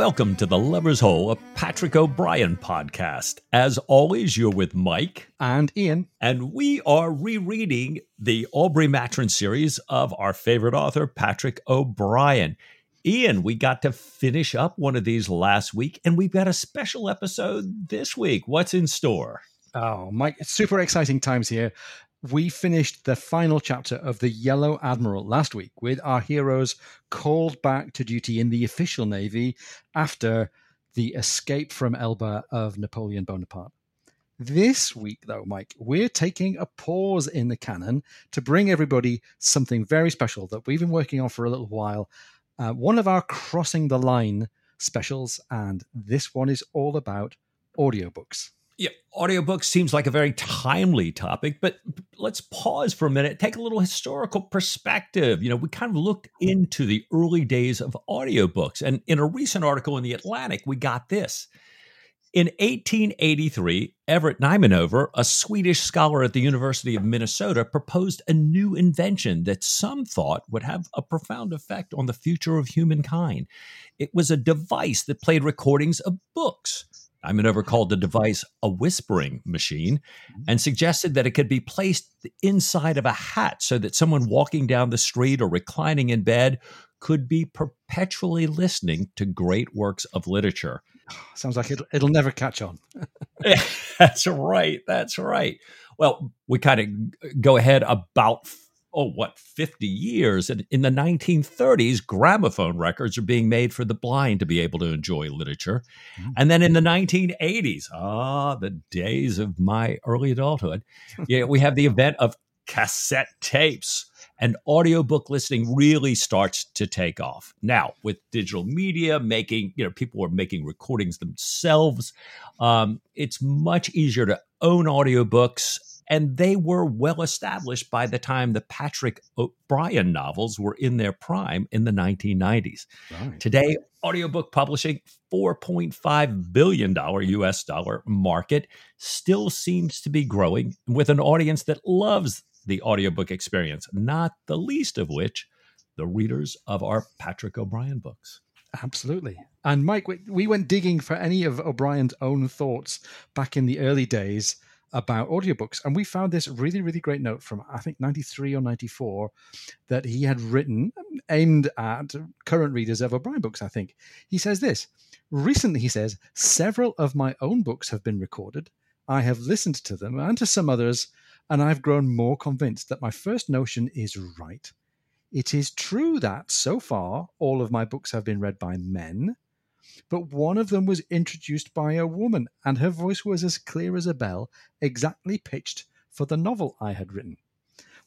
Welcome to the Lubber's Hole, a Patrick O'Brian podcast. As always, you're with Mike and Ian, and we are rereading the Aubrey Maturin series of our favorite author, Patrick O'Brian. Ian, we got to finish up one of these last week, and we've got a special episode this week. What's in store? Oh, Mike, super exciting times here. We finished the final chapter of The Yellow Admiral last week with our heroes called back to duty in the official Navy after the escape from Elba of Napoleon Bonaparte. This week, though, Mike, we're taking a pause in the canon to bring everybody something very special that we've been working on for a little while. Uh, one of our Crossing the Line specials, and this one is all about audiobooks yeah, audiobooks seems like a very timely topic, but let's pause for a minute, take a little historical perspective. You know, we kind of looked into the early days of audiobooks. And in a recent article in The Atlantic, we got this. In 1883, Everett Niemenhover, a Swedish scholar at the University of Minnesota, proposed a new invention that some thought would have a profound effect on the future of humankind. It was a device that played recordings of books Niemenhover called the device a whispering machine mm-hmm. and suggested that it could be placed inside of a hat so that someone walking down the street or reclining in bed could be perpetually listening to great works of literature. Sounds like it'll, it'll never catch on. that's right. That's right. Well, we kind of go ahead about oh, what, 50 years. And in the 1930s, gramophone records are being made for the blind to be able to enjoy literature. Mm-hmm. And then in the 1980s, ah, the days of my early adulthood, yeah, we have the event of cassette tapes and audiobook listening really starts to take off. Now, with digital media making, you know, people are making recordings themselves. Um, it's much easier to own audiobooks and they were well established by the time the Patrick O'Brian novels were in their prime in the 1990s. Right. Today, audiobook publishing, $4.5 billion US dollar market, still seems to be growing with an audience that loves the audiobook experience, not the least of which the readers of our Patrick O'Brian books. Absolutely. And Mike, we went digging for any of O'Brian's own thoughts back in the early days about audiobooks. And we found this really, really great note from, I think, 93 or 94 that he had written aimed at current readers of O'Brian books, I think. He says this Recently, he says, several of my own books have been recorded. I have listened to them and to some others, and I've grown more convinced that my first notion is right. It is true that, so far, all of my books have been read by men but one of them was introduced by a woman, and her voice was as clear as a bell, exactly pitched for the novel I had written.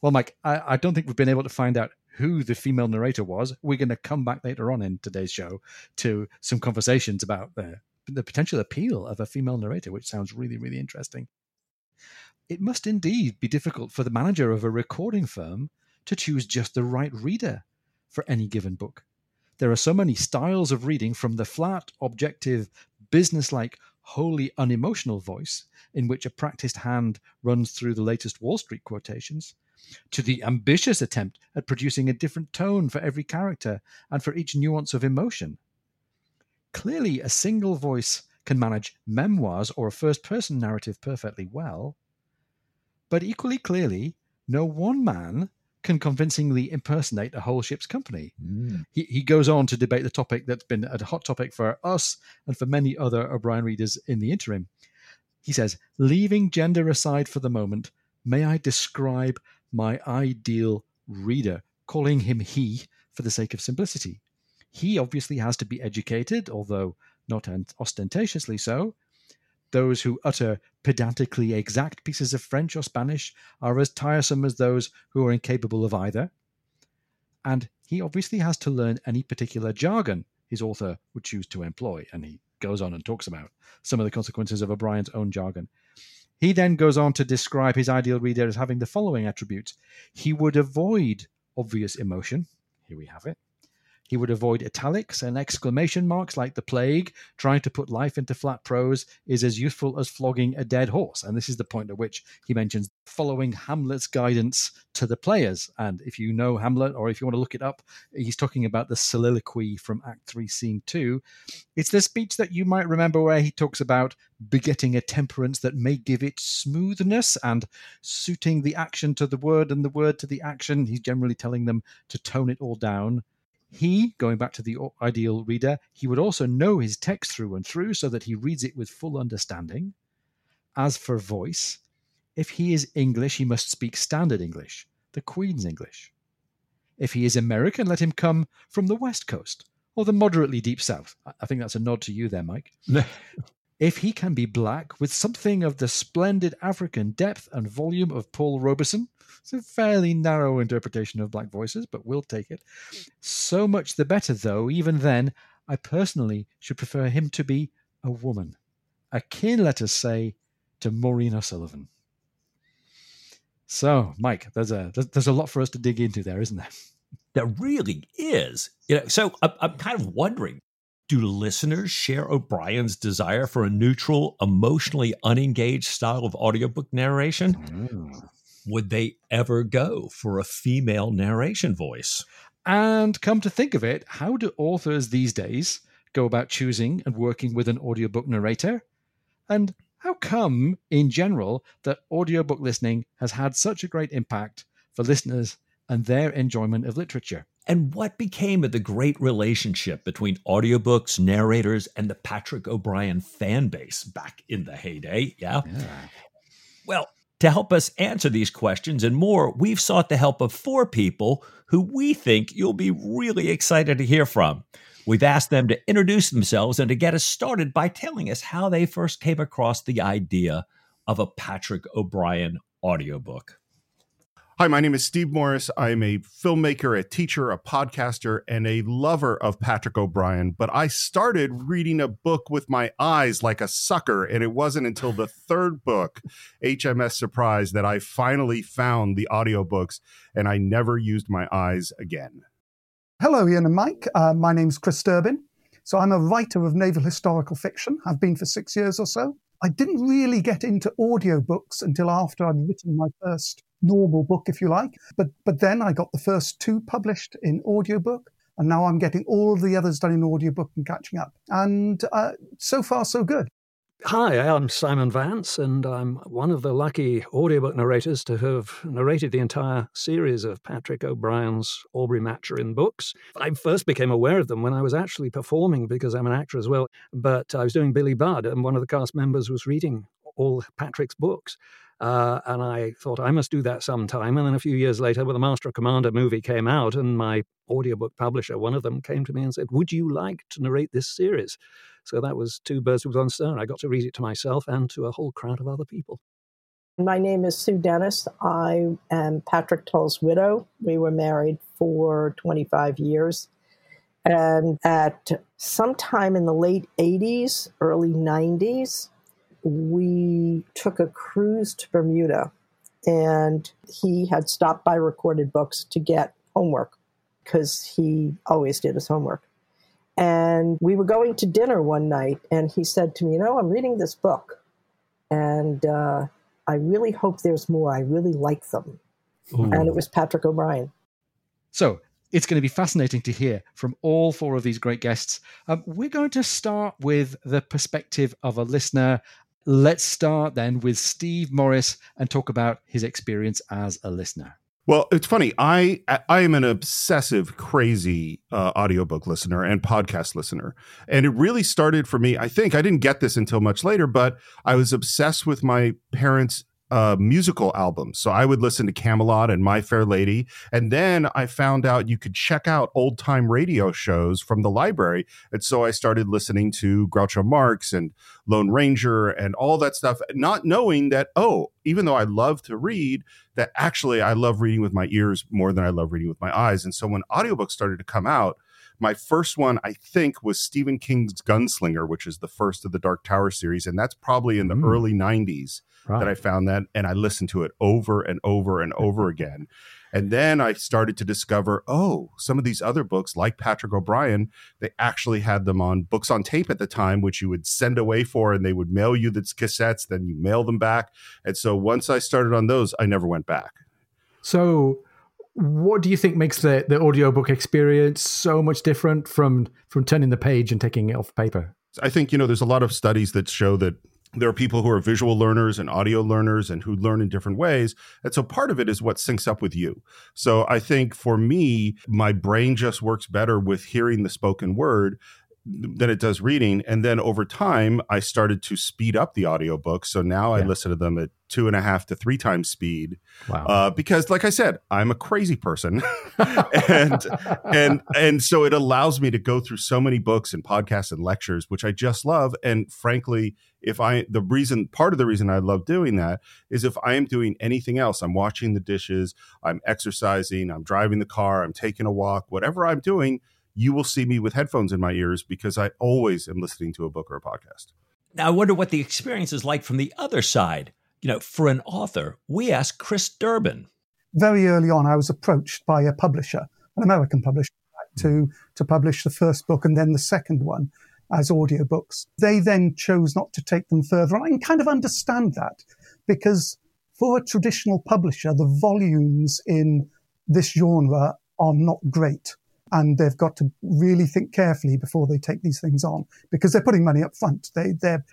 Well, Mike, I, I don't think we've been able to find out who the female narrator was. We're going to come back later on in today's show to some conversations about the, the potential appeal of a female narrator, which sounds really, really interesting. It must indeed be difficult for the manager of a recording firm to choose just the right reader for any given book. There are so many styles of reading from the flat, objective, businesslike, wholly unemotional voice, in which a practiced hand runs through the latest Wall Street quotations, to the ambitious attempt at producing a different tone for every character and for each nuance of emotion. Clearly, a single voice can manage memoirs or a first person narrative perfectly well, but equally clearly, no one man can convincingly impersonate a whole ship's company. Mm. He, he goes on to debate the topic that's been a hot topic for us and for many other O'Brian readers in the interim. He says, leaving gender aside for the moment, may I describe my ideal reader, calling him he for the sake of simplicity. He obviously has to be educated, although not ostentatiously so. Those who utter pedantically exact pieces of French or Spanish are as tiresome as those who are incapable of either. And he obviously has to learn any particular jargon his author would choose to employ. And he goes on and talks about some of the consequences of O'Brian's own jargon. He then goes on to describe his ideal reader as having the following attributes he would avoid obvious emotion. Here we have it. He would avoid italics and exclamation marks like the plague. Trying to put life into flat prose is as useful as flogging a dead horse. And this is the point at which he mentions following Hamlet's guidance to the players. And if you know Hamlet or if you want to look it up, he's talking about the soliloquy from Act 3, Scene 2. It's the speech that you might remember where he talks about begetting a temperance that may give it smoothness and suiting the action to the word and the word to the action. He's generally telling them to tone it all down. He, going back to the ideal reader, he would also know his text through and through so that he reads it with full understanding. As for voice, if he is English, he must speak standard English, the Queen's English. If he is American, let him come from the West Coast or the moderately deep South. I think that's a nod to you there, Mike. if he can be black with something of the splendid African depth and volume of Paul Robeson, it's a fairly narrow interpretation of black voices, but we'll take it. So much the better, though, even then, I personally should prefer him to be a woman, akin, let us say, to Maureen O'Sullivan. So, Mike, there's a there's a lot for us to dig into there, isn't there? There really is. You know, so I'm, I'm kind of wondering do listeners share O'Brian's desire for a neutral, emotionally unengaged style of audiobook narration? Mm would they ever go for a female narration voice? And come to think of it, how do authors these days go about choosing and working with an audiobook narrator? And how come, in general, that audiobook listening has had such a great impact for listeners and their enjoyment of literature? And what became of the great relationship between audiobooks, narrators, and the Patrick O'Brian fan base back in the heyday? Yeah. yeah. Well, to help us answer these questions and more, we've sought the help of four people who we think you'll be really excited to hear from. We've asked them to introduce themselves and to get us started by telling us how they first came across the idea of a Patrick O'Brian audiobook. Hi, my name is Steve Morris. I'm a filmmaker, a teacher, a podcaster, and a lover of Patrick O'Brian. But I started reading a book with my eyes like a sucker, and it wasn't until the third book, HMS Surprise, that I finally found the audiobooks, and I never used my eyes again. Hello, Ian and Mike. Uh, my name's Chris Durbin. So I'm a writer of naval historical fiction. I've been for six years or so. I didn't really get into audiobooks until after I'd written my first normal book, if you like. But but then I got the first two published in audiobook, and now I'm getting all of the others done in audiobook and catching up. And uh, so far, so good. Hi, I'm Simon Vance, and I'm one of the lucky audiobook narrators to have narrated the entire series of Patrick O'Brian's Aubrey Maturin books. I first became aware of them when I was actually performing because I'm an actor as well, but I was doing Billy Budd, and one of the cast members was reading all Patrick's books. Uh, and I thought I must do that sometime. And then a few years later, when the Master Commander movie came out, and my audiobook publisher, one of them, came to me and said, Would you like to narrate this series? So that was two birds with one stone. I got to read it to myself and to a whole crowd of other people. My name is Sue Dennis. I am Patrick Tull's widow. We were married for 25 years. And at some time in the late 80s, early 90s, we took a cruise to Bermuda. And he had stopped by recorded books to get homework because he always did his homework. And we were going to dinner one night, and he said to me, You know, I'm reading this book, and uh, I really hope there's more. I really like them. Ooh. And it was Patrick O'Brian. So it's going to be fascinating to hear from all four of these great guests. Um, we're going to start with the perspective of a listener. Let's start then with Steve Morris and talk about his experience as a listener. Well, it's funny. I I am an obsessive, crazy uh, audiobook listener and podcast listener, and it really started for me. I think I didn't get this until much later, but I was obsessed with my parents' uh, musical albums. So I would listen to Camelot and My Fair Lady. And then I found out you could check out old time radio shows from the library. And so I started listening to Groucho Marx and Lone Ranger and all that stuff, not knowing that, oh, even though I love to read, that actually I love reading with my ears more than I love reading with my eyes. And so when audiobooks started to come out, my first one, I think, was Stephen King's Gunslinger, which is the first of the Dark Tower series. And that's probably in the mm. early 90s right. that I found that, and I listened to it over and over and over again. And then I started to discover, oh, some of these other books, like Patrick O'Brian, they actually had them on books on tape at the time, which you would send away for, and they would mail you the cassettes. Then you mail them back. And so once I started on those, I never went back. So, what do you think makes the the audiobook experience so much different from from turning the page and taking it off paper? I think you know there's a lot of studies that show that there are people who are visual learners and audio learners and who learn in different ways. And so part of it is what syncs up with you. So I think for me, my brain just works better with hearing the spoken word than it does reading. And then over time, I started to speed up the audiobook. So now yeah. I listen to them at two and a half to three times speed. Wow. Uh, because, like I said, I'm a crazy person, and and and so it allows me to go through so many books and podcasts and lectures, which I just love. And frankly, if I the reason part of the reason I love doing that is if I am doing anything else, I'm washing the dishes, I'm exercising, I'm driving the car, I'm taking a walk, whatever I'm doing you will see me with headphones in my ears because I always am listening to a book or a podcast. Now, I wonder what the experience is like from the other side. You know, for an author, we asked Chris Durbin. Very early on, I was approached by a publisher, an American publisher, hmm. to, to publish the first book and then the second one as audiobooks. They then chose not to take them further. And I can kind of understand that because for a traditional publisher, the volumes in this genre are not great and they've got to really think carefully before they take these things on because they're putting money up front. They, they're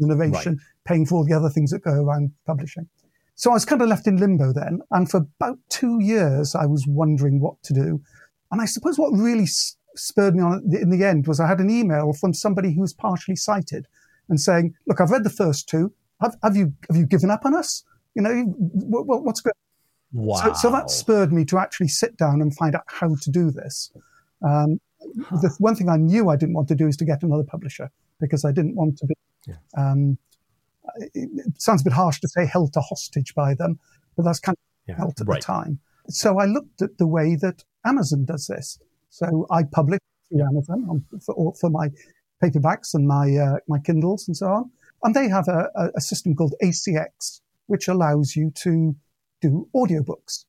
innovation, right. paying for all the other things that go around publishing. So I was kind of left in limbo then. And for about two years, I was wondering what to do. And I suppose what really spurred me on in the end was I had an email from somebody who was partially sighted and saying, look, I've read the first two. Have, have you, have you given up on us? You know, what, what's going Wow. So, so, that spurred me to actually sit down and find out how to do this. Um, huh. The one thing I knew I didn't want to do is to get another publisher because I didn't want to be. Yeah. Um, it, it, sounds a bit harsh to say held to hostage by them, but that's kind of yeah, felt at right. the time. So I looked at the way that Amazon does this. So I publish through Amazon for, for my paperbacks and my uh, my Kindles and so on, and they have a, a system called ACX, which allows you to do audiobooks.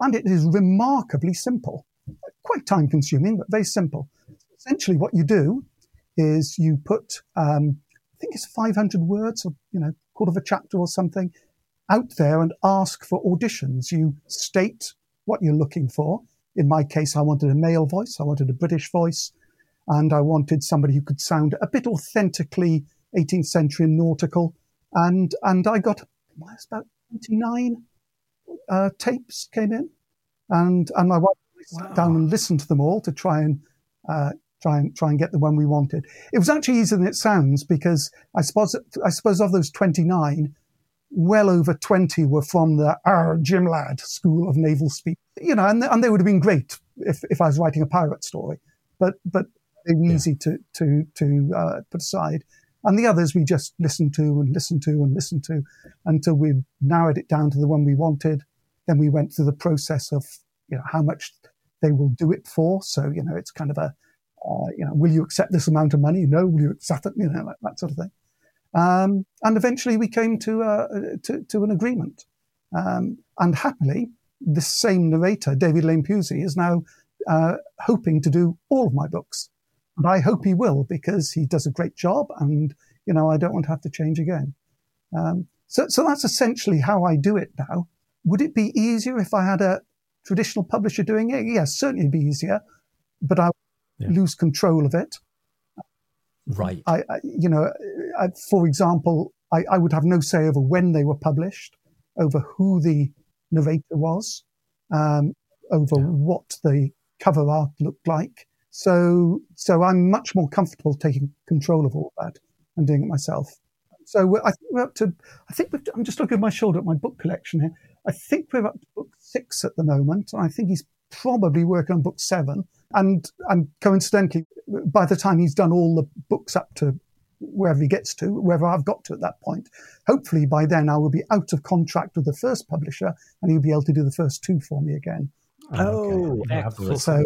And it is remarkably simple, quite time consuming, but very simple. Essentially, what you do is you put, um, I think it's 500 words or, you know, quarter of a chapter or something out there and ask for auditions. You state what you're looking for. In my case, I wanted a male voice, I wanted a British voice, and I wanted somebody who could sound a bit authentically 18th century nautical. And, and I got, about 29 uh, tapes came in, and and my wife wow. sat down and listened to them all to try and uh, try and try and get the one we wanted. It was actually easier than it sounds because I suppose I suppose of those twenty nine, well over twenty were from the our Jim Ladd School of Naval Speak. You know, and and they would have been great if if I was writing a pirate story, but but they were yeah. easy to to to uh, put aside. And the others we just listened to and listened to and listened to until we narrowed it down to the one we wanted. Then we went through the process of, you know, how much they will do it for. So, you know, it's kind of a, uh, you know, will you accept this amount of money? No. Will you accept it? You know, like that sort of thing. Um, and eventually we came to, uh, to, to, an agreement. Um, and happily, this same narrator, David Lane Pusey, is now uh, hoping to do all of my books. And I hope he will because he does a great job and, you know, I don't want to have to change again. Um, so, so that's essentially how I do it now. Would it be easier if I had a traditional publisher doing it? Yes, certainly it'd be easier, but I yeah. lose control of it. Right. I, I you know, I, for example, I, I, would have no say over when they were published, over who the narrator was, um, over yeah. what the cover art looked like. So, so I'm much more comfortable taking control of all that and doing it myself. So I think we're up to, I think I'm just looking at my shoulder at my book collection here. I think we're up to book six at the moment. I think he's probably working on book seven. And, and coincidentally, by the time he's done all the books up to wherever he gets to, wherever I've got to at that point, hopefully by then I will be out of contract with the first publisher and he'll be able to do the first two for me again. Ah, oh, okay. excellent. So,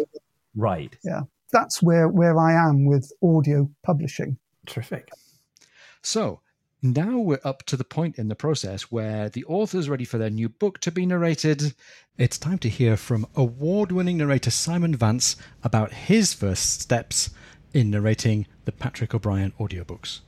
right. Yeah that's where, where I am with audio publishing. Terrific. So now we're up to the point in the process where the author's ready for their new book to be narrated. It's time to hear from award winning narrator Simon Vance about his first steps in narrating the Patrick O'Brian audiobooks.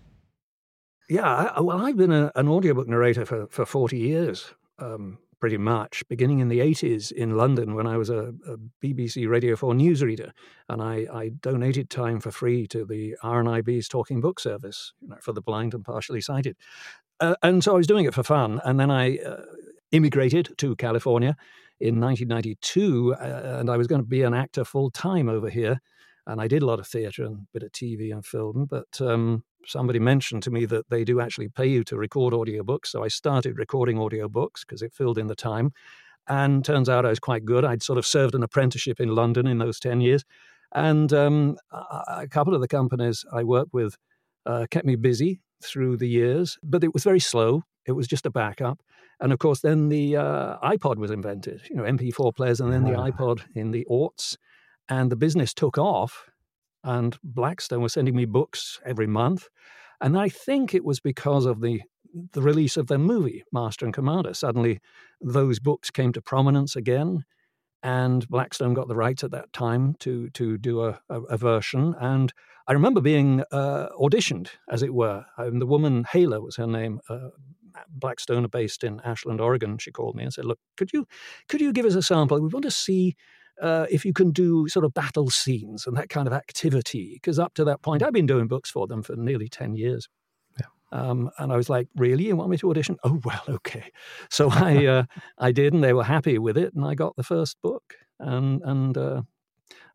Yeah, well, I've been a, an audiobook narrator for, for 40 years, um, pretty much, beginning in the 80s in London when I was a, a BBC Radio 4 newsreader. And I, I, donated time for free to the RNIB's Talking Book Service you know, for the blind and partially sighted. Uh, and so I was doing it for fun. And then I uh, immigrated to California in 1992, uh, and I was going to be an actor full time over here. And I did a lot of theatre and a bit of TV and film, but um, somebody mentioned to me that they do actually pay you to record audiobooks. So I started recording audiobooks because it filled in the time. And turns out I was quite good. I'd sort of served an apprenticeship in London in those 10 years. And um, a couple of the companies I worked with uh, kept me busy through the years, but it was very slow. It was just a backup. And of course, then the uh, iPod was invented, you know, MP4 players, and then the iPod in the aughts. And the business took off and Blackstone was sending me books every month. And I think it was because of the the release of their movie, Master and Commander. Suddenly, those books came to prominence again, and Blackstone got the rights at that time to to do a, a, a version. And I remember being uh, auditioned, as it were. And the woman Hala was her name. Uh, Blackstone, based in Ashland, Oregon. She called me and said, "Look, could you could you give us a sample? We want to see uh, if you can do sort of battle scenes and that kind of activity. Because up to that point, I've been doing books for them for nearly 10 years. Yeah. Um, and I was like, really? You want me to audition? Oh, well, okay. So I, uh, I did, and they were happy with it. And I got the first book. And, and uh,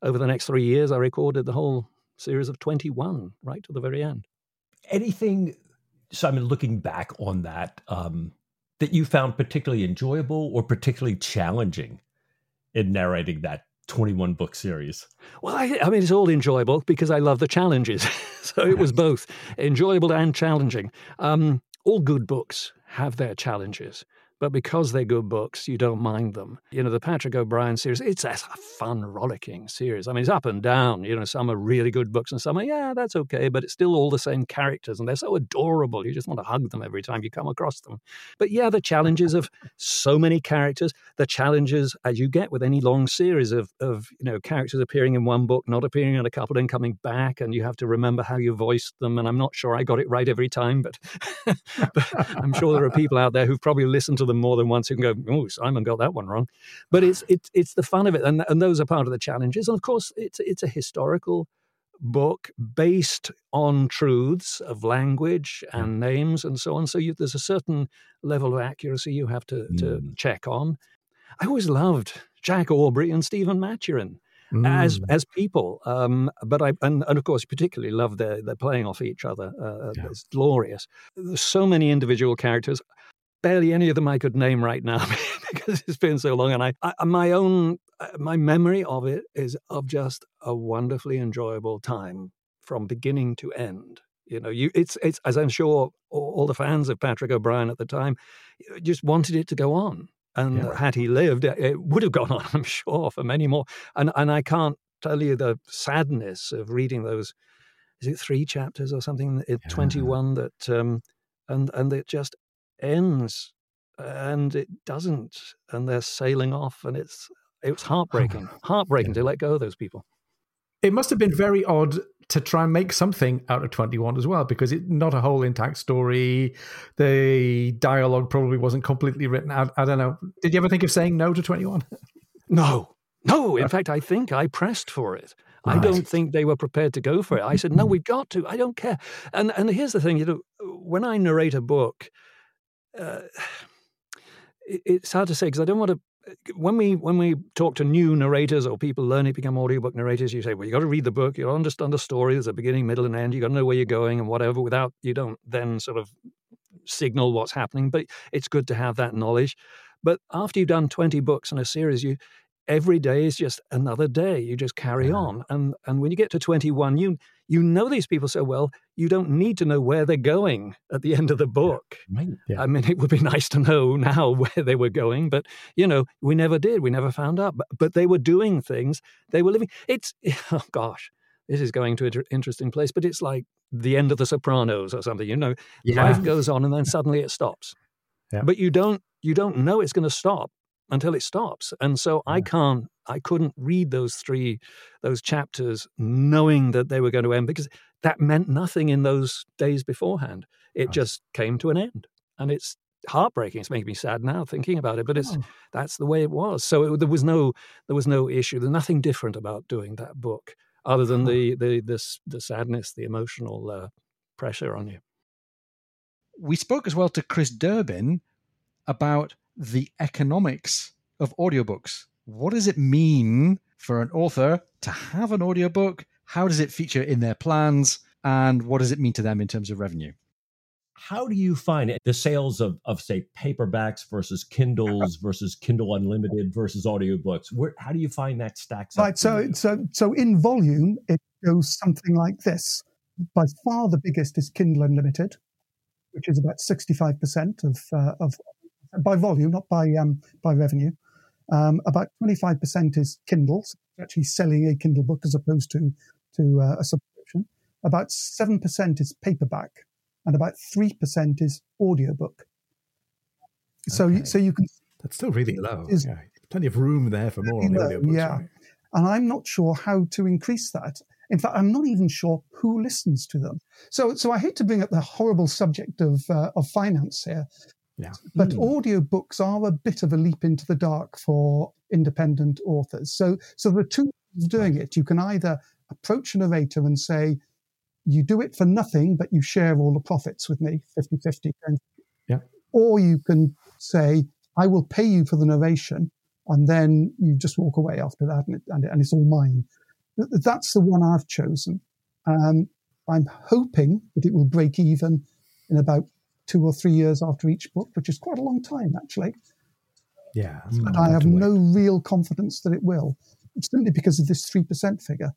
over the next three years, I recorded the whole series of 21 right to the very end. Anything, Simon, looking back on that, um, that you found particularly enjoyable or particularly challenging in narrating that 21 book series? Well, I, I, mean, it's all enjoyable because I love the challenges. so it was both enjoyable and challenging. Um, all good books have their challenges but because they're good books, you don't mind them. You know, the Patrick O'Brian series, it's a fun, rollicking series. I mean, it's up and down. You know, some are really good books and some are, yeah, that's okay, but it's still all the same characters and they're so adorable. You just want to hug them every time you come across them. But yeah, the challenges of so many characters, the challenges as you get with any long series of, of you know, characters appearing in one book, not appearing in a couple, then coming back, and you have to remember how you voiced them. And I'm not sure I got it right every time, but, but I'm sure there are people out there who've probably listened to them more than once who can go, oh, Simon got that one wrong. But it's it's it's the fun of it, and and those are part of the challenges. And of course, it's it's a historical book based on truths of language and names and so on. So you, there's a certain level of accuracy you have to, to mm. check on. I always loved Jack Aubrey and Stephen Maturin. Mm. As as people, um, but I and, and of course particularly love their their playing off each other. Uh, yeah. It's glorious. There's so many individual characters barely any of them I could name right now because it's been so long. And I, I, my own, uh, my memory of it is of just a wonderfully enjoyable time from beginning to end. You know, you it's it's as I'm sure all, all the fans of Patrick O'Brian at the time just wanted it to go on. And yeah. had he lived, it would have gone on, I'm sure, for many more. And and I can't tell you the sadness of reading those. Is it three chapters or something? It, yeah. Twenty one that um, and and it just ends and it doesn't and they're sailing off and it's it was oh, heartbreaking heartbreaking to let go of those people. It must have been very odd to try and make something out of 21 as well because it's not a whole intact story. The dialogue probably wasn't completely written out. I don't know. Did you ever think of saying no to 21 no. No in uh. fact i think i pressed for it. Right. I don't think they were prepared to go for it. I said, "No, hmm. we've got to. I don't care." And and here's the thing, you know, when I narrate a book, uh, it, it's hard to say because I don't want to. When we when we talk to new narrators or people learning to become audiobook narrators, you say, "Well, you got to read the book. You got to understand the story. There's a beginning, middle, and end. You got to know where you're going and whatever." Without you don't then sort of signal what's happening. But it's good to have that knowledge. But after you've done 20 books in a series, you every day is just another day. You just carry on. And and when you get to 21, you you know these people so well, you don't need to know where they're going at the end of the book. Yeah. Right. Yeah. I mean, it would be nice to know now where they were going, but you know, we never did. We never found out. But, but they were doing things. They were living. It's oh gosh, this is going to an interesting place. But it's like the end of The Sopranos or something. You know, Yeah. life goes on and then suddenly it stops. But you don't you don't know it's going to stop until it stops. And so I can't I couldn't read those three those chapters knowing that they were going to end because that meant nothing in those days beforehand. It Right. just came to an end. And it's heartbreaking. It's making me sad now thinking about it, but it's Oh. that's the way it was. So it, there was no there was no issue. There's nothing different about doing that book other than the the the, the sadness, the emotional uh, pressure on you. we spoke as well to Chris Durbin about the economics of audiobooks. What does it mean for an author to have an audiobook? How does it feature in their plans? And what does it mean to them in terms of revenue? How do you find it, the sales of, of say paperbacks versus Kindles versus Kindle Unlimited versus audiobooks? Where how do you find that stacks up? Right. So, so, so in volume, it goes something like this. By far, the biggest is Kindle Unlimited, which is about sixty-five percent of uh, of by volume, not by um, by revenue. Um, about twenty-five percent is Kindles, actually selling a Kindle book as opposed to to uh, a subscription. About seven percent is paperback, and about three percent is audiobook. So, Okay. so you can That's still really low. Is- yeah. Plenty of room there for more on the audiobooks. yeah. right? and I'm not sure how to increase that. In fact, I'm not even sure who listens to them. So, so I hate to bring up the horrible subject of uh, of finance here, Yeah. but Mm. audiobooks are a bit of a leap into the dark for independent authors. So, so the two ways of doing it, you can either approach a narrator and say, you do it for nothing, but you share all the profits with me, 50 50. Yeah. Or you can say, I will pay you for the narration, and then you just walk away after that, and, it, and, it- and it's all mine. That's the one I've chosen. Um, I'm hoping that it will break even in about two or three years after each book, which is quite a long time, actually. Yeah. But I have no real confidence that it will, simply because of this 3% figure.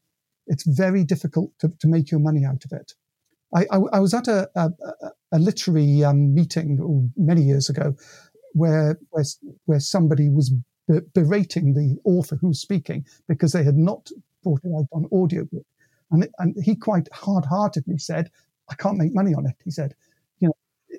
It's very difficult to, to make your money out of it. I, I, I was at a, a, a- literary um, meeting oh, many years ago where, where, where somebody was berating the author who was speaking because they had not brought it out on audiobook. And, and he quite hard heartedly said, I can't make money on it. He said,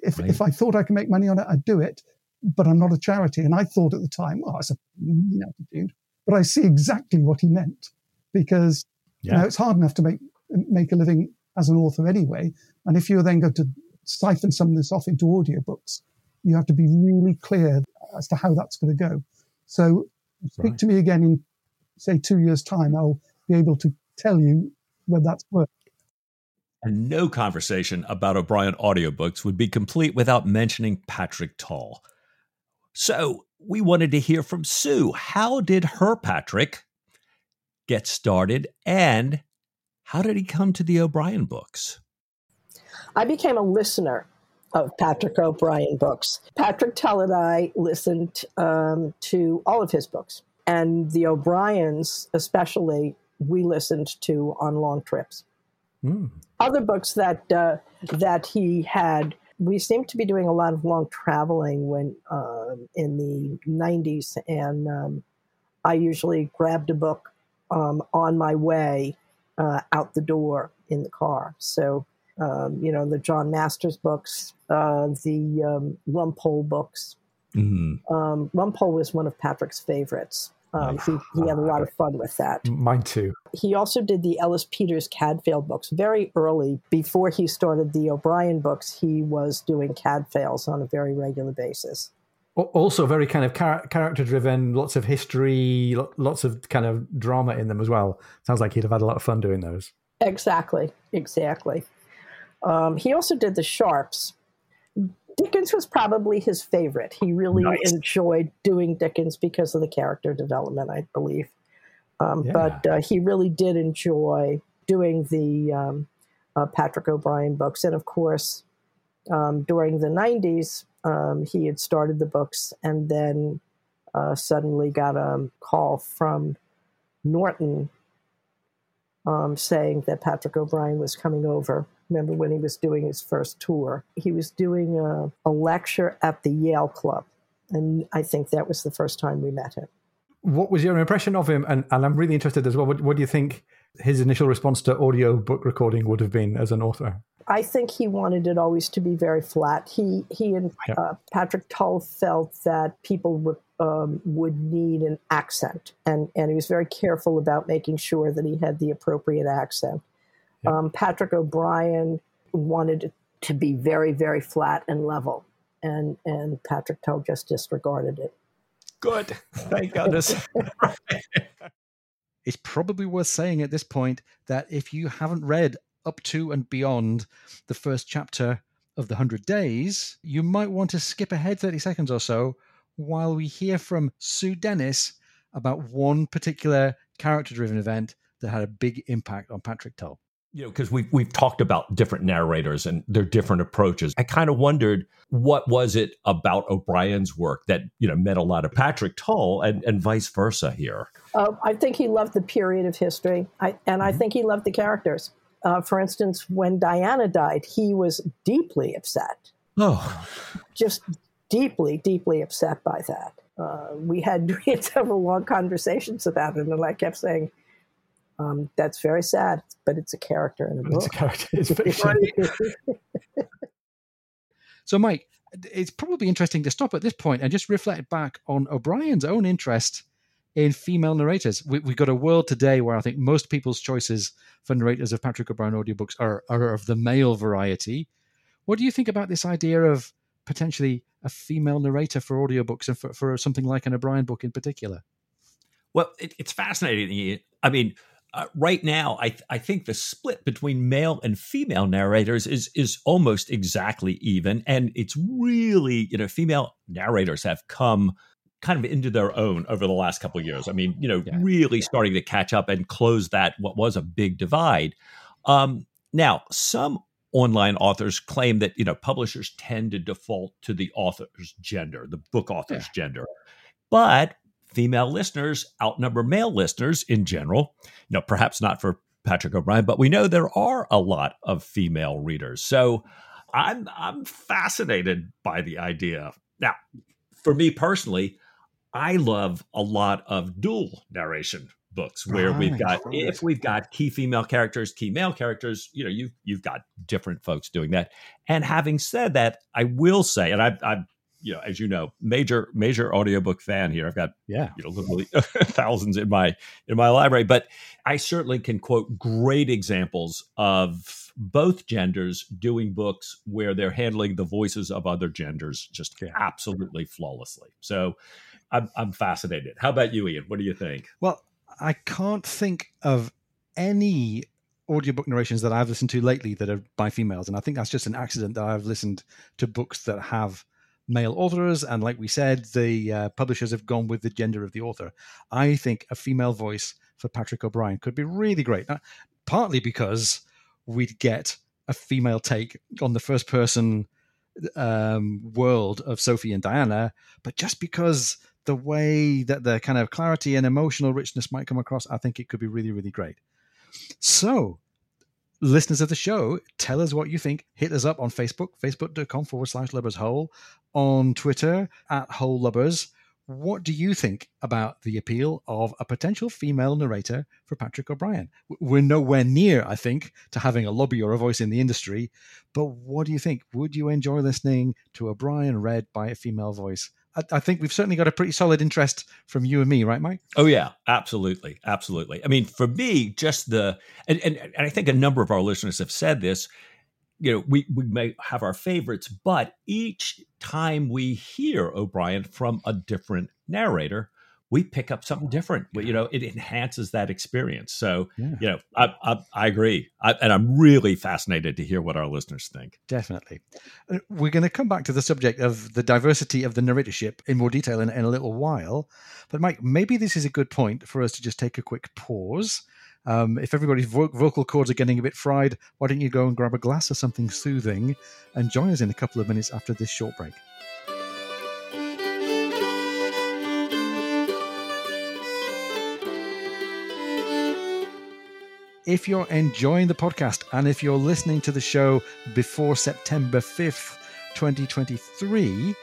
if, Right. if I thought I could make money on it, I'd do it but I'm not a charity. And I thought at the time, well, that's a mean attitude. But I see exactly what he meant because you know it's hard enough to make make a living as an author anyway. And if you're then going to siphon some of this off into audiobooks, you have to be really clear as to how that's going to go. So speak Right. to me again in say two years' time. I'll be able to tell you whether that's worked. And no conversation about O'Brian audiobooks would be complete without mentioning Patrick Tull. So we wanted to hear from Sue. How did her Patrick get started and how did he come to the O'Brian books? I became a listener of Patrick O'Brian books. Patrick Tull and I listened um, to all of his books, and the O'Brians, especially, we listened to on long trips. Mm. Other books that uh, that he had, we seemed to be doing a lot of long traveling when um, in the '90s, and um, I usually grabbed a book um, on my way uh, out the door in the car. So um, you know, the John Masters books, uh, the um, Rumpole books. Mhm. Um, Rumpole was one of Patrick's favorites. Um, he, he had a lot of fun with that. Mine too. He also did the Ellis Peters Cadfael books very early. Before he started the O'Brian books, he was doing Cadfaels on a very regular basis. Also, very kind of char- character driven, lots of history, lo- lots of kind of drama in them as well. Sounds like he'd have had a lot of fun doing those. Exactly, exactly. Um, he also did the Sharpes. Dickens was probably his favorite. He really Nice. enjoyed doing Dickens because of the character development, I believe. Um, Yeah. But uh, he really did enjoy doing the um, uh, Patrick O'Brian books. And of course, um, during the 90s, um, he had started the books and then uh, suddenly got a call from Norton um, saying that Patrick O'Brian was coming over. Remember when he was doing his first tour? He was doing a, a lecture at the Yale Club. And I think that was the first time we met him. What was your impression of him? And, and I'm really interested as well. What, what do you think his initial response to audio book recording would have been as an author? I think he wanted it always to be very flat. He he and Yeah. uh, Patrick Tull felt that people would um, would need an accent, and and he was very careful about making sure that he had the appropriate accent. Yeah. Um, Patrick O'Brian wanted it to be very very flat and level, and and Patrick Tull just disregarded it. Good. Thank goodness. it's probably worth saying at this point that if you haven't read up to and beyond the first chapter of the 100 days, you might want to skip ahead 30 seconds or so while we hear from Sue Dennis about one particular character driven event that had a big impact on Patrick Tull. You know, because we've we've talked about different narrators and their different approaches. I kind of wondered what was it about O'Brian's work that you know meant a lot of Patrick Tull and and vice versa here. Uh, I think he loved the period of history, I, and I think he loved the characters. Uh, for instance, when Diana died, he was deeply upset, Oh, just deeply, deeply upset by that. Uh, we had we had several long conversations about it, and I kept saying, um, "That's very sad, but it's a character in a book. It's a character. It's fiction. So, Mike, it's probably interesting to stop at this point and just reflect back on O'Brian's own interest in female narrators. We, we've got a world today where I think most people's choices for narrators of Patrick O'Brian audiobooks are, are of the male variety. What do you think about this idea of potentially a female narrator for audiobooks and for, for something like an O'Brian book in particular? well, it, it's fascinating. I mean. Uh, right now, I th- I think the split between male and female narrators is is almost exactly even, and it's really you know female narrators have come kind of into their own over the last couple of years. I mean, you know, Yeah. really starting to catch up and close that what was a big divide. Um, now, some online authors claim that you know publishers tend to default to the author's gender, the book author's gender, but female listeners outnumber male listeners in general. You know, perhaps not for Patrick O'Brian, but we know there are a lot of female readers. So I'm I'm fascinated by the idea. Now, for me personally, I love a lot of dual narration books where ah, we've got if we've got key female characters, key male characters, you know, you you've got different folks doing that. And having said that, I will say, and I I'm you know, as you know, major major audiobook fan here. I've got Yeah. you know literally thousands in my in my library but i certainly can quote great examples of both genders doing books where they're handling the voices of other genders just Yeah. absolutely flawlessly so I'm, I'm fascinated how about you ian what do you think Well, I can't think of any audiobook narrations that I've listened to lately that are by females. And I think that's just an accident that I've listened to books that have male authors. And like we said, the uh, publishers have gone with the gender of the author. I think a female voice for Patrick O'Brian could be really great, uh, partly because we'd get a female take on the first person um, world of Sophie and Diana, but just because the way that the kind of clarity and emotional richness might come across, I think it could be really, really great. So, listeners of the show, tell us what you think. Hit us up on Facebook, facebook.com forward slash lubbers hole, on Twitter at whole lubbers. What do you think about the appeal of a potential female narrator for Patrick O'Brian? We're nowhere near, I think, to having a lobby or a voice in the industry, but what do you think? Would you enjoy listening to O'Brian read by a female voice? I, think we've certainly got a pretty solid interest from you and me, right, Mike? Oh yeah, absolutely, absolutely. I mean, for me, just the and, and and I think a number of our listeners have said this. You know, we we may have our favorites, but each time we hear O'Brian from a different narrator, we pick up something different. You know, it enhances that experience. So, Yeah. you know, I I, I agree, I, and I'm really fascinated to hear what our listeners think. Definitely. We're going to come back to the subject of the diversity of the narratorship in more detail in, in a little while. But, Mike, maybe this is a good point for us to just take a quick pause. Um, if everybody's vo- vocal cords are getting a bit fried, why don't you go and grab a glass of something soothing and join us in a couple of minutes after this short break? If you're enjoying the podcast and if you're listening to the show before September 5th, 2023,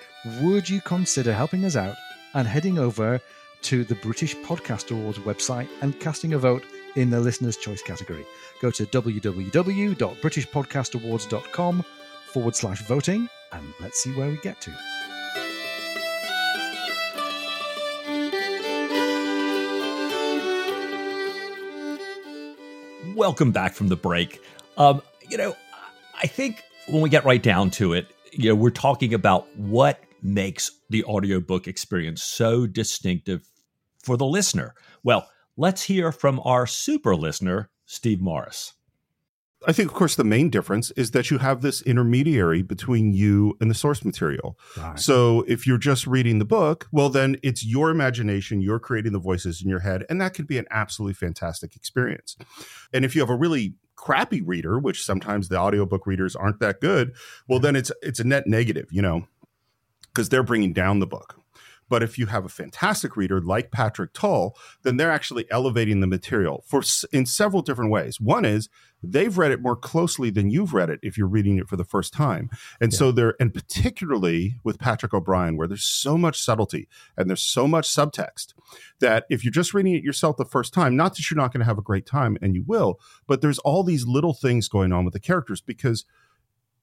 would you consider helping us out and heading over to the British Podcast Awards website and casting a vote in the listener's choice category. Go to www.britishpodcastawards.com forward slash voting and let's see where we get to. Welcome back from the break. Um, you know, I think when we get right down to it, you know, we're talking about what makes the audiobook experience so distinctive for the listener. Well, let's hear from our super listener, Steve Morris. I think, of course, the main difference is that you have this intermediary between you and the source material. Right. So if you're just reading the book, well, then it's your imagination, you're creating the voices in your head, and that can be an absolutely fantastic experience. And if you have a really crappy reader, which sometimes the audiobook readers aren't that good, well, then it's it's a net negative, you know, because they're bringing down the book. But if you have a fantastic reader like Patrick Tull, then they're actually elevating the material for in several different ways. One is they've read it more closely than you've read it if you're reading it for the first time. And yeah. so they're and particularly with Patrick O'Brian, where there's so much subtlety and there's so much subtext that if you're just reading it yourself the first time, not that you're not going to have a great time and you will, but there's all these little things going on with the characters because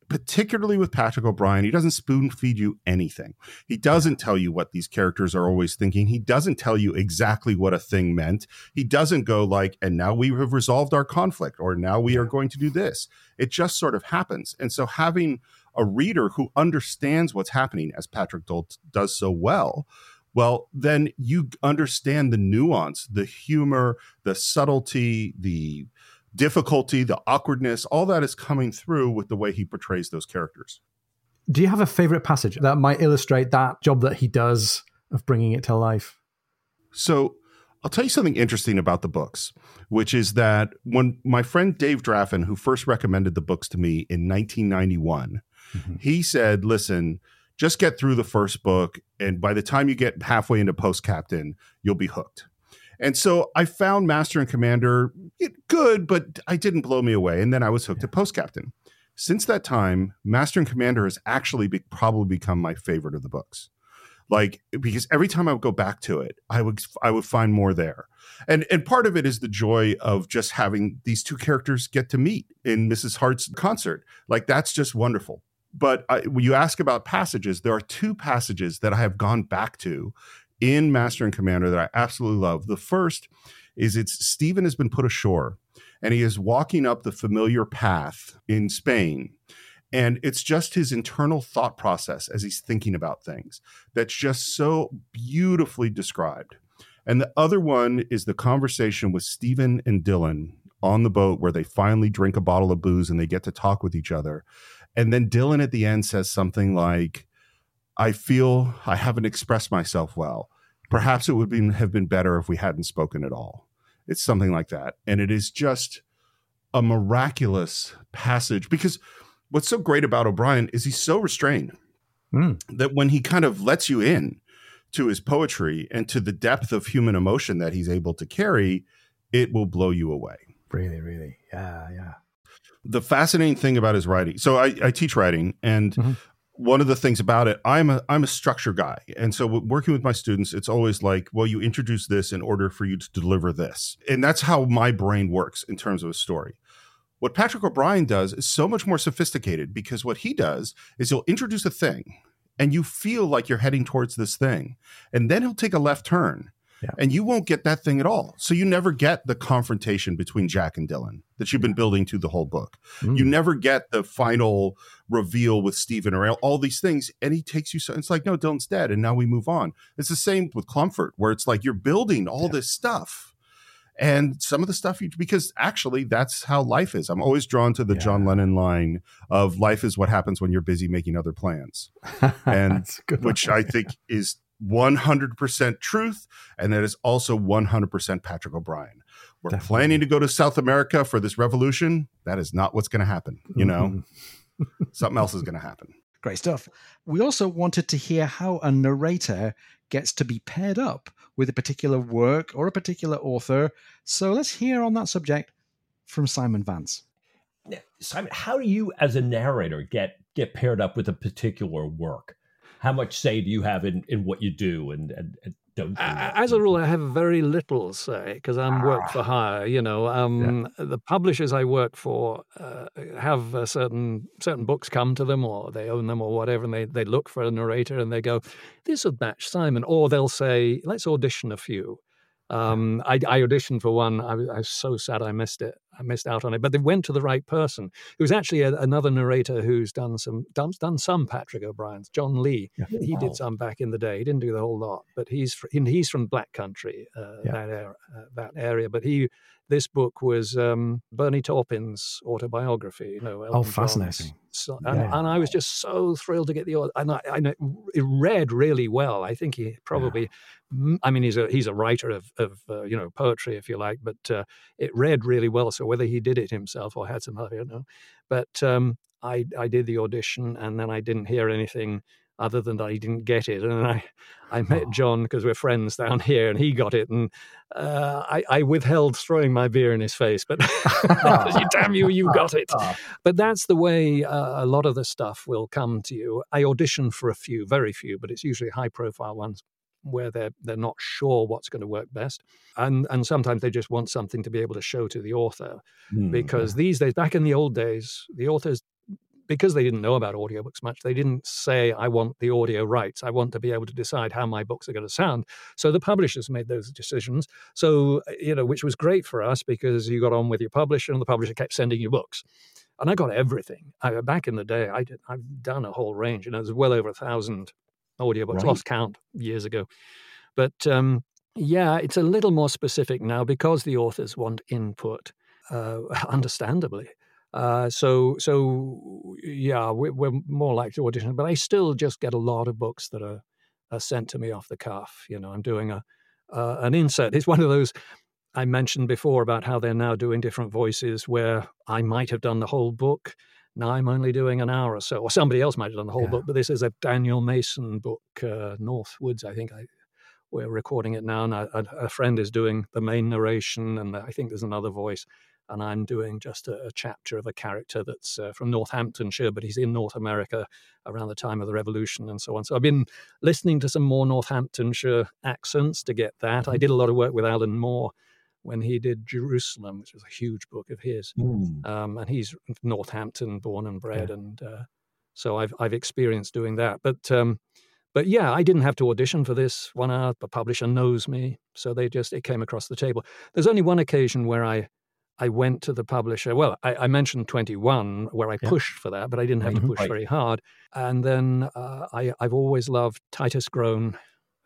particularly with Patrick O'Brian, he doesn't spoon feed you anything. He doesn't tell you what these characters are always thinking. He doesn't tell you exactly what a thing meant. He doesn't go like, and now we have resolved our conflict, or now we are going to do this. It just sort of happens. And so having a reader who understands what's happening, as Patrick Tull does so well, well, then you understand the nuance, the humor, the subtlety, the difficulty, the awkwardness, all that is coming through with the way he portrays those characters. Do you have a favorite passage that might illustrate that job that he does of bringing it to life? So, I'll tell you something interesting about the books, which is that when my friend Dave Draffin, who first recommended the books to me in 1991, mm-hmm. he said, Listen, just get through the first book. And by the time you get halfway into Post Captain, you'll be hooked. And so I found Master and Commander good, but I didn't blow me away. And then I was hooked yeah. to Post Captain. Since that time, Master and Commander has actually be, probably become my favorite of the books. Like because every time I would go back to it, I would I would find more there, and and part of it is the joy of just having these two characters get to meet in Mrs. Harte's concert. Like that's just wonderful but I, when you ask about passages, there are two passages that I have gone back to in Master and Commander that I absolutely love. The first is it's Stephen has been put ashore and he is walking up the familiar path in Spain. And it's just his internal thought process as he's thinking about things that's just so beautifully described. And the other one is the conversation with Stephen and Dillon on the boat where they finally drink a bottle of booze and they get to talk with each other. And then Dillon at the end says something like, I feel I haven't expressed myself well. Perhaps it would be, have been better if we hadn't spoken at all. It's something like that. And it is just a miraculous passage because what's so great about O'Brian is he's so restrained mm. that when he kind of lets you in to his poetry and to the depth of human emotion that he's able to carry, it will blow you away. Really, really. Yeah, yeah. The fascinating thing about his writing. So I, I teach writing, and mm-hmm one of the things about it, I'm a I'm a structure guy, and so working with my students, it's always like, well, you introduce this in order for you to deliver this, and that's how my brain works in terms of a story. What Patrick O'Brian does is so much more sophisticated because what he does is he'll introduce a thing, and you feel like you're heading towards this thing, and then he'll take a left turn, yeah. And you won't get that thing at all. So you never get the confrontation between Jack and Dillon that you've been building to the whole book. Mm. You never get the final reveal with Stephen or all these things. And he takes you so it's like, no, Dillon's dead. And now we move on. It's the same with Clonfert, where it's like you're building all yeah. this stuff. And some of the stuff you because actually that's how life is. I'm always drawn to the yeah. John Lennon line of life is what happens when you're busy making other plans. And which I think is 100% truth, and that is also 100% Patrick O'Brian. We're Definitely. planning to go to South America for this revolution. That is not what's going to happen. You know, mm-hmm. something else is going to happen. Great stuff. We also wanted to hear how a narrator gets to be paired up with a particular work or a particular author. So let's hear on that subject from Simon Vance. Simon, how do you, as a narrator, get get paired up with a particular work? How much say do you have in, in what you do and, and, and don't. Do As a rule, I have very little say because I'm work Ah. for hire. You know, um, the publishers I work for uh, have certain certain books come to them, or they own them, or whatever, and they they look for a narrator and they go, "This would match Simon," or they'll say, "Let's audition a few." Um, I, I auditioned for one. I I was so sad I missed it. I missed out on it. But they went to the right person. It was actually a, another narrator who's done some done, done some Patrick O'Brian's. John Lee. He Wow. did some back in the day. He didn't do the whole lot, but he's fr- he's from Black Country, uh, Yeah. that area, uh, that area. But he this book was um, Bernie Taupin's autobiography. You know, Elton John's fascinating. So, and, Yeah. and I was just so thrilled to get the and I, I know it read really well. I think he probably, I mean, he's a he's a writer of of uh, you know poetry, if you like, but uh, it read really well. So whether he did it himself or had some help, I don't know. But um, I I did the audition, and then I didn't hear anything other than that I didn't get it. And I I met Oh. John because we're friends down here, and he got it, and uh, I, I withheld throwing my beer in his face, but damn you, you got it. But that's the way uh, a lot of the stuff will come to you. I audition for a few, very few, but it's usually high profile ones where they're they're not sure what's going to work best, and and sometimes they just want something to be able to show to the author Hmm, because these days, back in the old days, the authors. Because they didn't know about audiobooks much, they didn't say, I want the audio rights. I want to be able to decide how my books are going to sound. So the publishers made those decisions. So, you know, which was great for us because you got on with your publisher and the publisher kept sending you books and I got everything. I, back in the day, I did, I've done a whole range, and there's well over a thousand audiobooks, Right. lost count years ago. But um, yeah, it's a little more specific now because the authors want input, uh, understandably. Uh, so, so yeah, we, we're more like to audition, but I still just get a lot of books that are, are sent to me off the cuff. You know, I'm doing a uh, an insert. It's one of those I mentioned before about how they're now doing different voices where I might have done the whole book. Now I'm only doing an hour or so, or somebody else might have done the whole Yeah. book. But this is a Daniel Mason book, uh, Northwoods, I think. I, we're recording it now, and a, friend is doing the main narration, and I think there's another voice, and I'm doing just a, a chapter of a character that's uh, from Northamptonshire, but he's in North America around the time of the Revolution and so on. So I've been listening to some more Northamptonshire accents to get that. I did a lot of work with Alan Moore when he did Jerusalem, which was a huge book of his. Hmm. Um, and he's Northampton born and bred, and uh, so I've I've experienced doing that. But um, but yeah, I didn't have to audition for this one hour. The publisher knows me, so they just it came across the table. There's only one occasion where I I went to the publisher. Well, I, I mentioned 21 where I Yeah. pushed for that, but I didn't have to Mhm. push Right. very hard. And then uh, I I've always loved Titus Groan,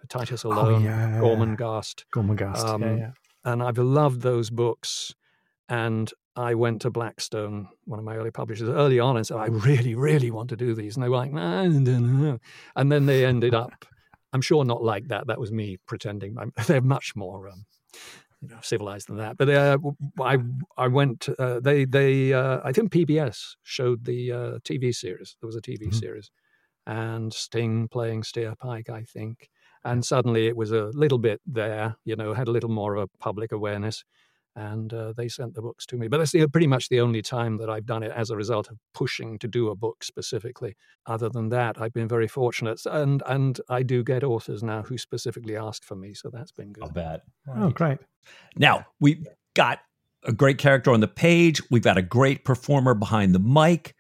Titus Oh, Alone, yeah. Gormenghast Gorman Gast. yeah, Um, yeah. And I've loved those books. And I went to Blackstone, one of my early publishers, early on, and said, "I really, really want to do these." And they were like, "Nah, I don't know." and then they ended up. I'm sure not like that. That was me pretending. They're much more um, you know, civilized than that. But uh, I, I went. Uh, they, they. Uh, I think PBS showed the uh, TV series. There was a TV Mhm. series, and Sting playing Steerpike, I think and suddenly it was a little bit there, you know, had a little more of a public awareness, and uh, they sent the books to me. But that's the, pretty much the only time that I've done it as a result of pushing to do a book specifically. Other than that, I've been very fortunate, and and I do get authors now who specifically ask for me, so that's been good. I'll good. bet. Oh, great. Now, we've got a great character on the page. We've got a great performer behind the mic.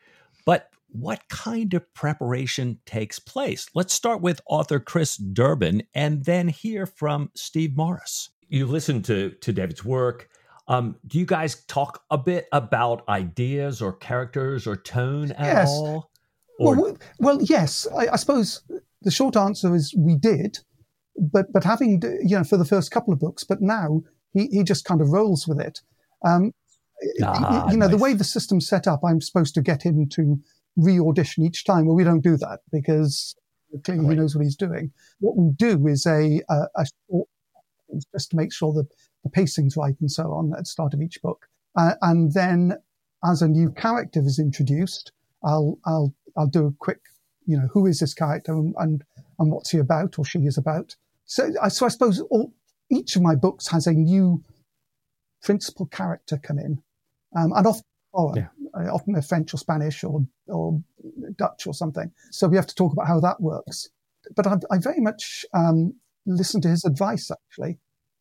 But what kind of preparation takes place? Let's start with author Chris Durbin and then hear from Steve Morris. You listen to, to David's work. Um, do you guys talk a bit about ideas or characters or tone at Yes. all? Or Well, well, yes. I, I suppose the short answer is we did, but but having you know for the first couple of books, but now he, he just kind of rolls with it. Um, Ah, you know the way the system's set up, I'm supposed to get him to re-audition each time. Well, we don't do that because clearly he knows what he's doing. What we do is a, a, a short just to make sure that the pacing's right and so on at the start of each book. Uh, and then as a new character is introduced, I'll I'll I'll do a quick, you know, who is this character and and, and what's he about or she is about. So I so I suppose all, each of my books has a new principal character come in, um, and often Yeah. Uh, often they're French or Spanish or or Dutch or something. So we have to talk about how that works. But I, I very much um, listen to his advice actually,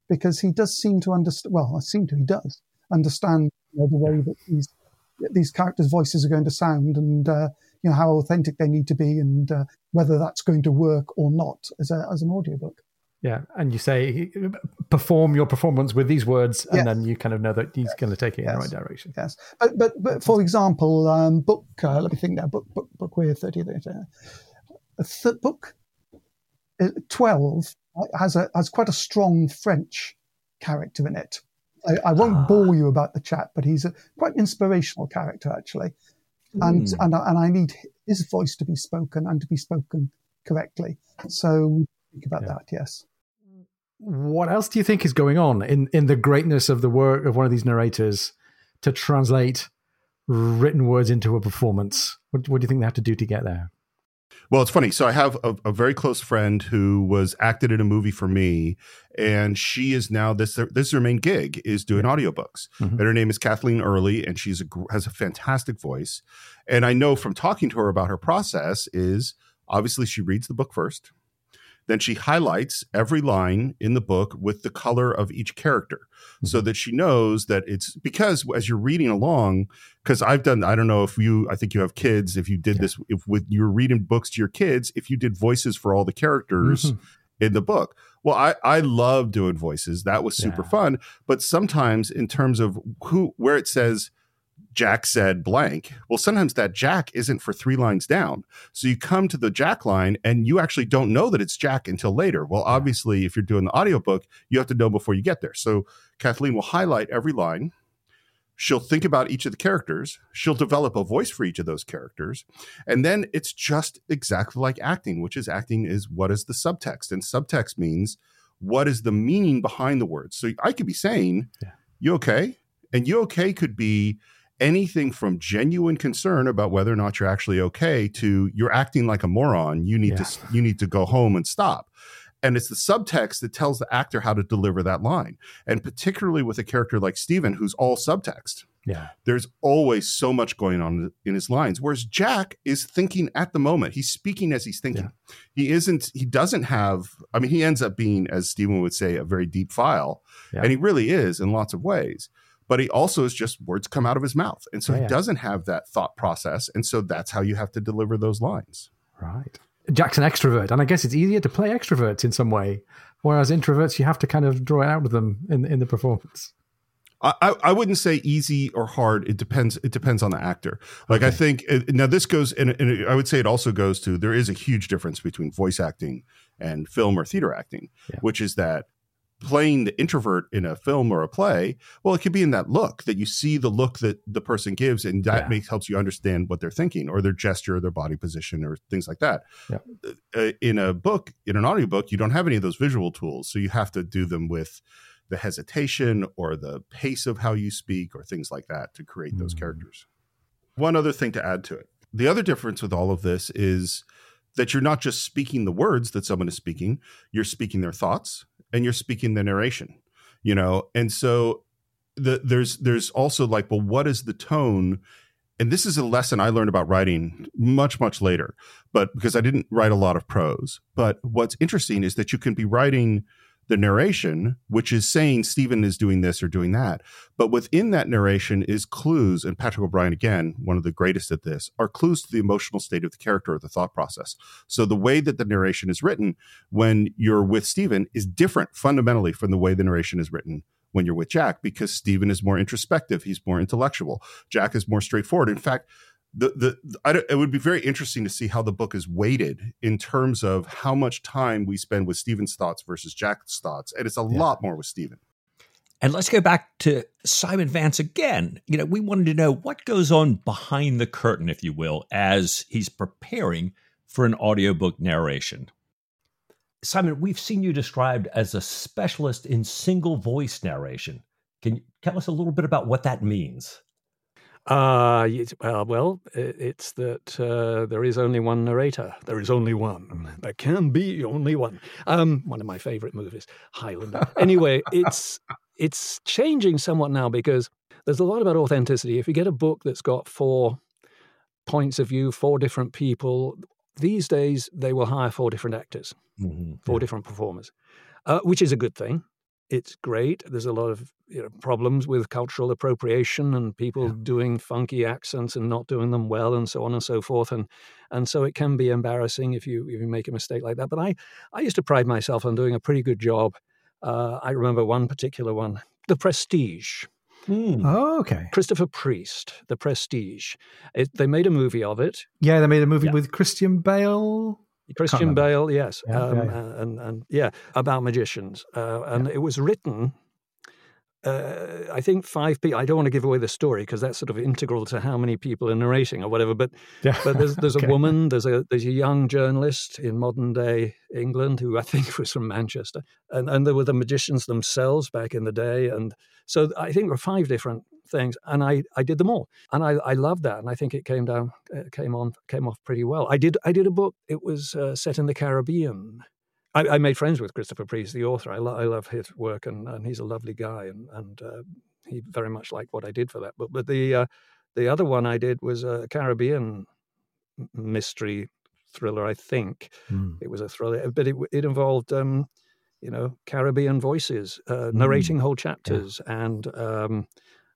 because he does seem to understand. Well, I seem to he does understand you know, the way that these these characters' voices are going to sound and uh, you know how authentic they need to be and uh, whether that's going to work or not as a as an audiobook. Yeah, and you say perform your performance with these words, and yes. then you kind of know that he's yes. going to take it yes. in the right direction. Yes, but but but for example, um, book. Uh, let me think now. Book book book. We're thirty. Uh, th- book uh, twelve has a has quite a strong French character in it. I, I won't ah. bore you about the chat, but he's a quite inspirational character actually, and mm. and and I need his voice to be spoken and to be spoken correctly. So think about yeah. that. Yes what else do you think is going on in in the greatness of the work of one of these narrators to translate written words into a performance? What, what do you think they have to do to get there? Well, it's funny. So I have a, a, very close friend who was acted in a movie for me, and she is now this this is her main gig is doing audiobooks. Mm-hmm. And her name is Kathleen Early, and she's a has a fantastic voice. And I know from talking to her about her process is obviously she reads the book first. Then she highlights every line in the book with the color of each character mm-hmm. so that she knows that it's because as you're reading along, because I've done, I don't know if you, I think you have kids, if you did yeah. this, if with you're reading books to your kids, if you did voices for all the characters mm-hmm. in the book. Well, I, I love doing voices. That was super yeah. fun. But sometimes in terms of who, where it says, Jack said blank. Well, sometimes that Jack isn't for three lines down. So you come to the Jack line and you actually don't know that it's Jack until later. Well, obviously, if you're doing the audiobook, you have to know before you get there. So Kathleen will highlight every line. She'll think about each of the characters. She'll develop a voice for each of those characters. And then it's just exactly like acting, which is acting is what is the subtext? And subtext means what is the meaning behind the words. So I could be saying, yeah. You okay? And you okay could be, anything from genuine concern about whether or not you're actually okay to you're acting like a moron. You need yeah. to you need to go home and stop. And it's the subtext that tells the actor how to deliver that line. And particularly with a character like Stephen who's all subtext. Yeah. There's always so much going on in his lines whereas Jack is thinking at the moment. He's speaking as he's thinking. Yeah. he isn't he doesn't have I mean he ends up being as Stephen would say a very deep file. Yeah. and he really is in lots of ways but he also is just words come out of his mouth. And so yeah, he doesn't have that thought process. And so that's how you have to deliver those lines. Right. Jackson extrovert. And I guess it's easier to play extroverts in some way. Whereas introverts, you have to kind of draw it out of them in, in the performance. I, I wouldn't say easy or hard. It depends. It depends on the actor. Like okay. I think now this goes, and, and, I would say it also goes to there is a huge difference between voice acting and film or theater acting, yeah. which is that playing the introvert in a film or a play well it could be in that look that you see the look that the person gives and that yeah. makes helps you understand what they're thinking or their gesture or their body position or things like that yeah. uh, in a book in an audiobook you don't have any of those visual tools so you have to do them with the hesitation or the pace of how you speak or things like that to create those mm. characters one other thing to add to it the other difference with all of this is that you're not just speaking the words that someone is speaking you're speaking their thoughts and you're speaking the narration you know? And so the, there's there's also like well what is the tone? And this is a lesson i learned about writing much much later but because i didn't write a lot of prose. But what's interesting is that you can be writing the narration, which is saying Stephen is doing this or doing that. But within that narration is clues, and Patrick O'Brian, again, one of the greatest at this, are clues to the emotional state of the character or the thought process. So the way that the narration is written when you're with Stephen is different fundamentally from the way the narration is written when you're with Jack because Stephen is more introspective, he's more intellectual. Jack is more straightforward. In fact, the the I, it would be very interesting to see how the book is weighted in terms of how much time we spend with Stephen's thoughts versus Jack's thoughts, and it's a yeah. lot more with Stephen. And let's go back to Simon Vance again. You know, we wanted to know what goes on behind the curtain, if you will, as he's preparing for an audiobook narration. Simon, we've seen you described as a specialist in single voice narration. Can you tell us a little bit about what that means? Uh, uh, well, it's that uh, there is only one narrator. There is only one. There can be only one. Um, one of my favorite movies, Highlander. anyway, it's it's changing somewhat now because there's a lot about authenticity. If you get a book that's got four points of view, four different people, these days they will hire four different actors, Mhm. four different performers, uh, which is a good thing. It's great. There's a lot of you know, problems with cultural appropriation and people Yeah. doing funky accents and not doing them well, and so on and so forth. And and so it can be embarrassing if you if you make a mistake like that. But I I used to pride myself on doing a pretty good job. Uh, I remember one particular one, The Prestige. Hmm. Oh, okay. Christopher Priest, The Prestige. It, they made a movie of it. Yeah, they made a movie Yeah. with Christian Bale. Christian. Bale, yes, Yeah, um, yeah, yeah. and and yeah, about magicians, uh, and it was written. Uh, I think five people. I don't want to give away the story because that's sort of integral to how many people are narrating or whatever. But Yeah. but there's there's Okay. a woman, there's a there's a young journalist in modern day England who I think was from Manchester, and and there were the magicians themselves back in the day, and so I think there were five different things, and I I did them all, and I I loved that, and I think it came down uh, came on came off pretty well. I did I did a book. It was uh, set in the Caribbean. I, I made friends with Christopher Priest, the author. I, lo- I love his work, and, and he's a lovely guy, and and uh, he very much liked what I did for that book. But the uh, the other one I did was a Caribbean mystery thriller. I think Hmm. it was a thriller, but it it involved um, you know Caribbean voices uh, narrating whole chapters and. Um,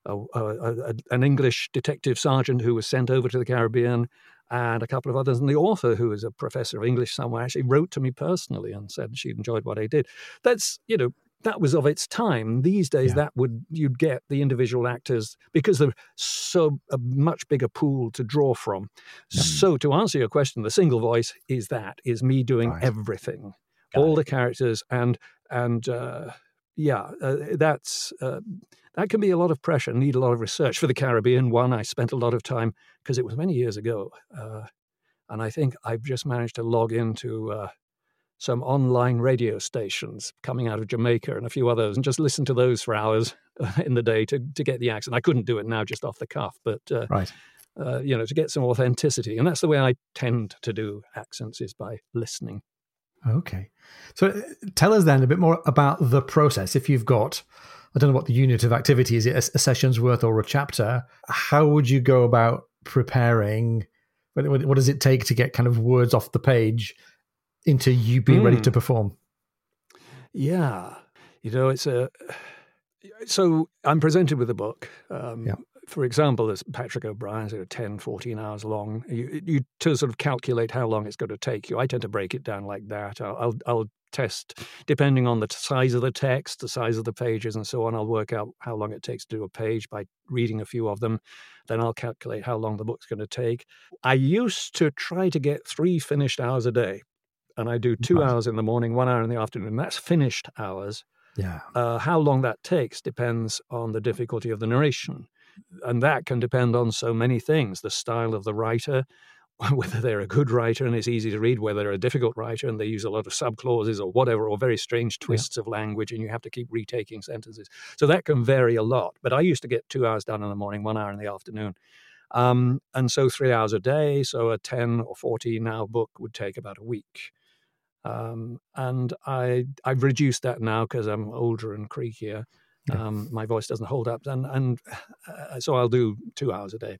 a, a, a, an English detective sergeant who was sent over to the Caribbean, and a couple of others. And the author, who is a professor of English somewhere, actually wrote to me personally and said she enjoyed what I did. That's you know that was of its time. These days, Yeah. that would you'd get the individual actors because there's so a much bigger pool to draw from. So to answer your question, the single voice is that is me doing Right. everything, Got all the characters, and and uh, yeah, uh, that's. Uh, that can be a lot of pressure, need a lot of research. For the Caribbean one, I spent a lot of time because it was many years ago. Uh, and I think I've just managed to log into uh, some online radio stations coming out of Jamaica and a few others and just listen to those for hours in the day to, to get the accent. I couldn't do it now just off the cuff, but, uh, Right. uh, you know, to get some authenticity. And that's the way I tend to do accents is by listening. Okay. So uh, tell us then a bit more about the process. If you've got, I don't know what the unit of activity is, a, a session's worth or a chapter, how would you go about preparing? What, does it take to get kind of words off the page into you being ready Mm. to perform? Yeah. You know, it's a. So I'm presented with a book. Um, Yeah. For example, there's Patrick O'Brian's, sort of 10, 14 hours long. You, you to sort of calculate how long it's going to take you. I tend to break it down like that. I'll, I'll, I'll test, depending on the size of the text, the size of the pages, and so on. I'll work out how long it takes to do a page by reading a few of them. Then I'll calculate how long the book's going to take. I used to try to get three finished hours a day. And I do two hours in the morning, one hour in the afternoon. That's finished hours. Yeah. Uh, how long that takes depends on the difficulty of the narration. And that can depend on so many things the style of the writer, whether they're a good writer and it's easy to read, whether they're a difficult writer and they use a lot of subclauses or whatever, or very strange twists of language and you have to keep retaking sentences. So that can vary a lot. But I used to get two hours done in the morning, one hour in the afternoon. Um, and so three hours a day. So a 10 or 14 hour book would take about a week. Um, and I I've reduced that now because I'm older and creakier. Yeah. Um, my voice doesn't hold up, and and uh, so I'll do two hours a day.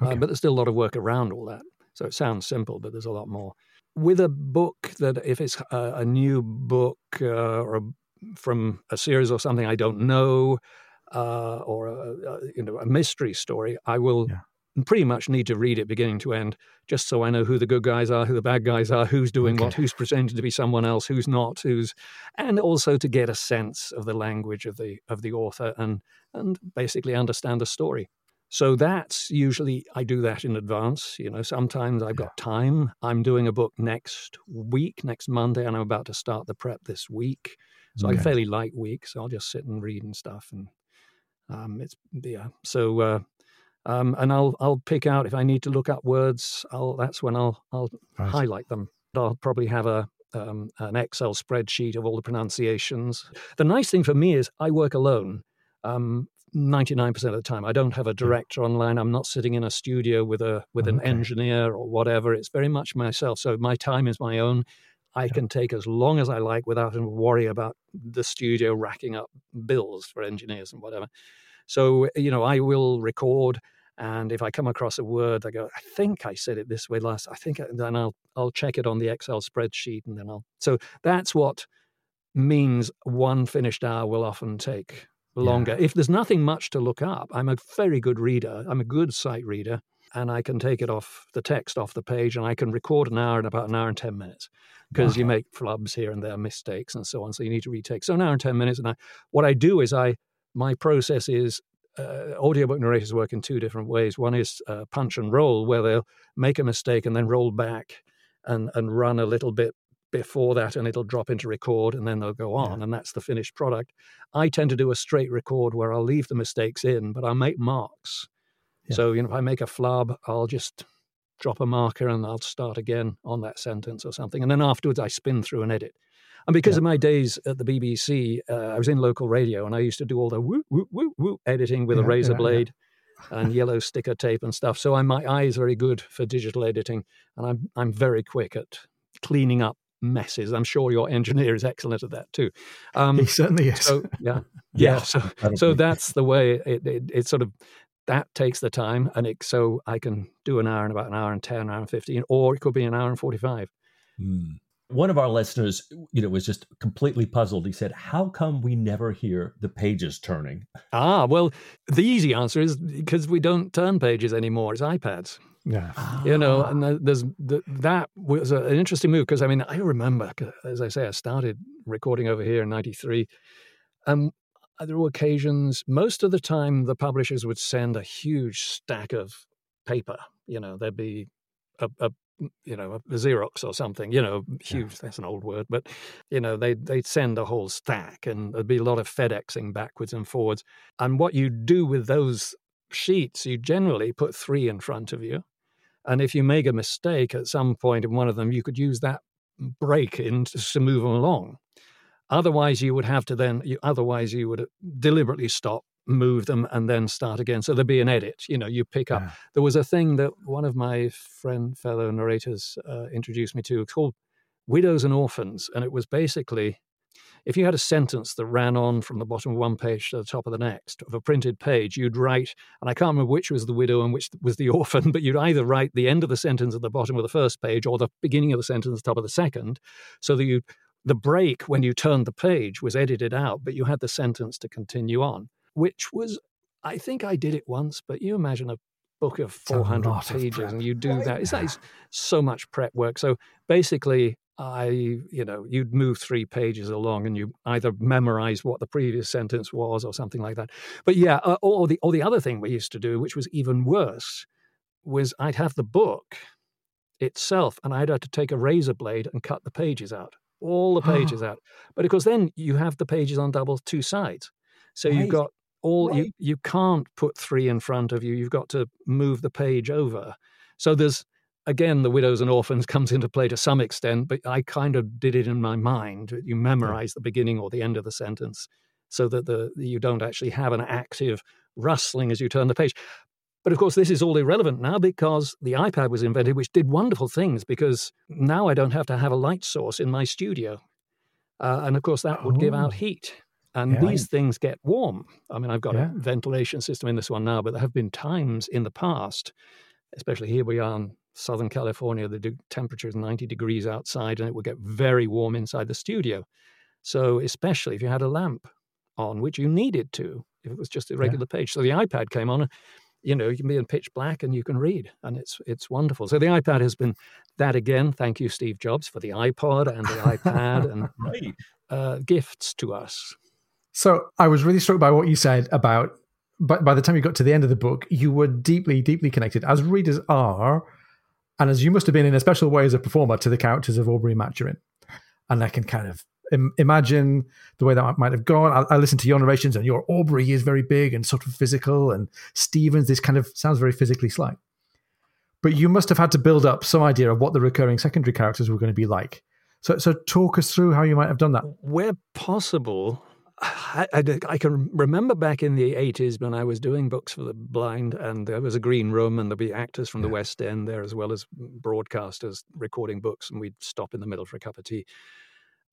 Uh, but there's still a lot of work around all that. So it sounds simple, but there's a lot more. With a book that if it's a, a new book uh, or a, from a series or something I don't know, uh, or a, a, you know a mystery story, I will Yeah. pretty much need to read it beginning to end, just so I know who the good guys are, who the bad guys are, who's doing what, who's pretending to be someone else, who's not, who's, and also to get a sense of the language of the of the author and and basically understand the story. So that's usually I do that in advance. You know, sometimes I've got time. I'm doing a book next week, next Monday, and I'm about to start the prep this week. So I Okay. a fairly light week, so I'll just sit and read and stuff, and um, it's yeah. So uh, um, and I'll I'll pick out if I need to look up words. I'll that's when I'll I'll highlight them. I'll probably have a um, an Excel spreadsheet of all the pronunciations. The nice thing for me is I work alone. Um, 99% of the time i don't have a director online i'm not sitting in a studio with a with an Okay. engineer or whatever it's very much myself so my time is my own i can take as long as i like without having to worry about the studio racking up bills for engineers and whatever so you know i will record And if I come across a word, I go, I think I said it this way last. I think, then I'll I'll check it on the Excel spreadsheet, and then I'll. So that's what means one finished hour will often take longer. Yeah. If there's nothing much to look up, I'm a very good reader. I'm a good sight reader, and I can take it off the text off the page, and I can record an hour in about an hour and ten minutes because you make flubs here and there, mistakes and so on. So you need to retake. So an hour and ten minutes, and I, what I do is I my process is uh, audiobook narrators work in two different ways. One is uh, punch and roll, where they'll make a mistake and then roll back and and run a little bit before that and it'll drop into record and then they'll go on yeah. and that's the finished product. I tend to do a straight record where I'll leave the mistakes in, but I'll make marks. Yeah. So, you know, if I make a flub, I'll just drop a marker and I'll start again on that sentence or something. And then afterwards, I spin through and edit. And because yeah. of my days at the BBC, uh, I was in local radio and I used to do all the woo, woo, woo, woo editing with a razor blade and yellow sticker tape and stuff. So I, my eye is very good for digital editing and I'm, I'm very quick at cleaning up messes. I'm sure your engineer is excellent at that too. Um, he certainly is. So, yeah, yeah. So, so that's the way it, it, it, sort of that takes the time, and it so I can do an hour in about an hour and ten, an hour and fifteen, or it could be an hour and forty-five. Hmm. One of our listeners, you know, was just completely puzzled. He said, "How come we never hear the pages turning?" Ah, well, the easy answer is because we don't turn pages anymore. It's iPads. Yeah. You know, and there's the, that was an interesting move because I mean, I remember, as I say, I started recording over here in 93. And there were occasions, most of the time, the publishers would send a huge stack of paper. You know, there'd be a, a you know, a Xerox or something, you know, huge, yeah. that's an old word, but, you know, they'd, they'd send a whole stack and there'd be a lot of FedExing backwards and forwards. And what you do with those sheets, you generally put three in front of you and if you make a mistake at some point in one of them, you could use that break in to move them along. Otherwise, you would have to then, you, otherwise, you would deliberately stop, move them, and then start again. So there'd be an edit. You know, you pick up. Yeah. There was a thing that one of my friend, fellow narrators uh, introduced me to called Widows and Orphans. And it was basically if you had a sentence that ran on from the bottom of one page to the top of the next of a printed page, you'd write, and I can't remember which was the widow and which was the orphan, but you'd either write the end of the sentence at the bottom of the first page or the beginning of the sentence at the top of the second, so that you the break when you turned the page was edited out, but you had the sentence to continue on, which was I think I did it once, but you imagine a book of 400 pages and you do that. It's, it's so much prep work. So basically, I, you know, you'd move three pages along and you either memorize what the previous sentence was or something like that. But yeah, uh, or the or the other thing we used to do, which was even worse, was I'd have the book itself and I'd have to take a razor blade and cut the pages out, all the pages out. But of course, then you have the pages on double two sides, so right. you've got all right. you you can't put three in front of you. You've got to move the page over. So there's again, the widows and orphans comes into play to some extent, but I kind of did it in my mind. You memorize the beginning or the end of the sentence so that the you don't actually have an active rustling as you turn the page. But of course, this is all irrelevant now because the iPad was invented, which did wonderful things because now I don't have to have a light source in my studio. Uh, and of course, that would oh. give out oh. heat. And yeah. these things get warm. I mean, I've got yeah. a ventilation system in this one now, but there have been times in the past, especially here we are in Southern California, the temperature is 90 degrees outside and it would get very warm inside the studio. So, especially if you had a lamp on, which you needed to, if it was just a regular yeah. page. So, the iPad came on, you know, you can be in pitch black and you can read, and it's it's wonderful. So, the iPad has been that again. Thank you, Steve Jobs, for the iPod and the iPad and uh, gifts to us. So, I was really struck by what you said about. But by the time you got to the end of the book, you were deeply, deeply connected, as readers are, and as you must have been in a special way as a performer to the characters of Aubrey Maturin. And I can kind of Im- imagine the way that might have gone. I, I listen to your narrations, and your Aubrey is very big and sort of physical, and Stevens, this kind of sounds very physically slight. But you must have had to build up some idea of what the recurring secondary characters were going to be like. So, so talk us through how you might have done that. Where possible, I, I, I, can remember back in the 80s when I was doing books for the blind, and there was a green room, and there'd be actors from yeah. the West End there as well as broadcasters recording books, and we'd stop in the middle for a cup of tea.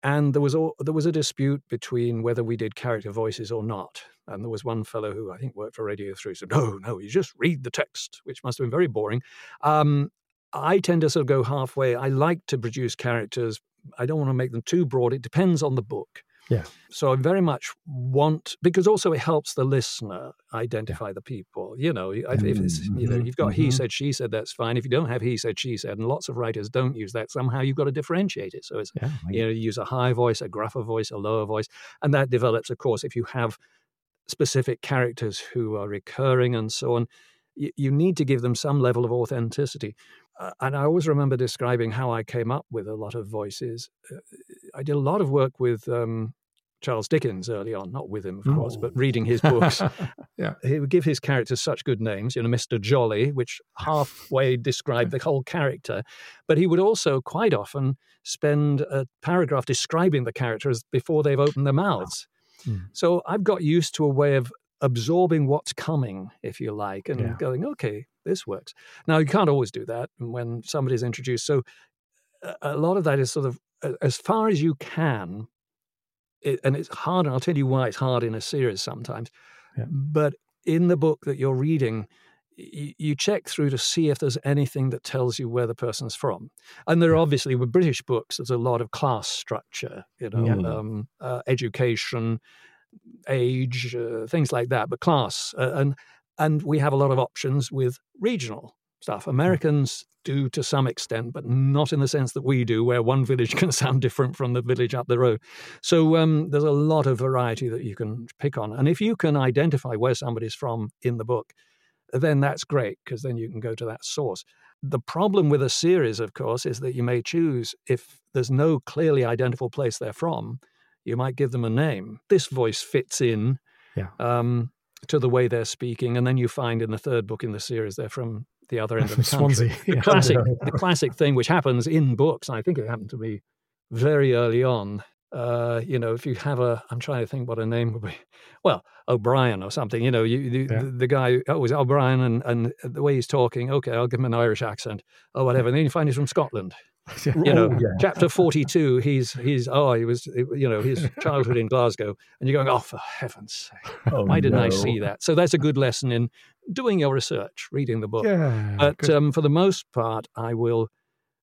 and there was all, there was a dispute between whether we did character voices or not. And there was one fellow who I think worked for Radio Three said, "No, no, you just read the text," which must have been very boring. Um, I tend to sort of go halfway. I like to produce characters. I don't want to make them too broad. It depends on the book. Yeah. So I very much want because also it helps the listener identify yeah. the people. You know, if it's, you know, mm-hmm. you've got mm-hmm. he said, she said, that's fine. If you don't have he said, she said, and lots of writers don't use that, somehow you've got to differentiate it. So it's yeah, you know, you use a high voice, a gruffer voice, a lower voice, and that develops, of course, if you have specific characters who are recurring and so on. You, you need to give them some level of authenticity. Uh, and I always remember describing how I came up with a lot of voices. Uh, I did a lot of work with um, Charles Dickens early on, not with him, of course, but reading his books. yeah. He would give his characters such good names, you know, Mr. Jolly, which halfway described the whole character. But he would also quite often spend a paragraph describing the characters before they've opened their mouths. Mm. So I've got used to a way of absorbing what's coming, if you like, and yeah. going, okay, this works. Now, you can't always do that when somebody's introduced. So a lot of that is sort of as far as you can it, and it's hard, and I'll tell you why it's hard in a series sometimes. Yeah. But in the book that you're reading, you, you check through to see if there's anything that tells you where the person's from. And there, yeah. obviously, with British books, there's a lot of class structure, you know, yeah. um, uh, education, age, uh, things like that. But class, uh, and and we have a lot of options with regional stuff. Americans do to some extent, but not in the sense that we do, where one village can sound different from the village up the road. So um, there's a lot of variety that you can pick on. And if you can identify where somebody's from in the book, then that's great because then you can go to that source. The problem with a series, of course, is that you may choose if there's no clearly identifiable place they're from, you might give them a name. This voice fits in. Yeah. Um, to the way they're speaking, and then you find in the third book in the series they're from the other end of the Swansea. The yeah. classic, the classic thing which happens in books. I think it happened to me very early on. Uh, you know, if you have a, I'm trying to think what a name would be. Well, O'Brien or something. You know, you, the, yeah. the, the, guy, oh, was O'Brien, and and the way he's talking. Okay, I'll give him an Irish accent or whatever. And then you find he's from Scotland. you know, oh, yeah. chapter 42, he's, he's, oh, he was, you know, his childhood in Glasgow. And you're going, oh, for heaven's sake, oh, why didn't no. I see that? So that's a good lesson in doing your research, reading the book. Yeah, but um, for the most part, I will,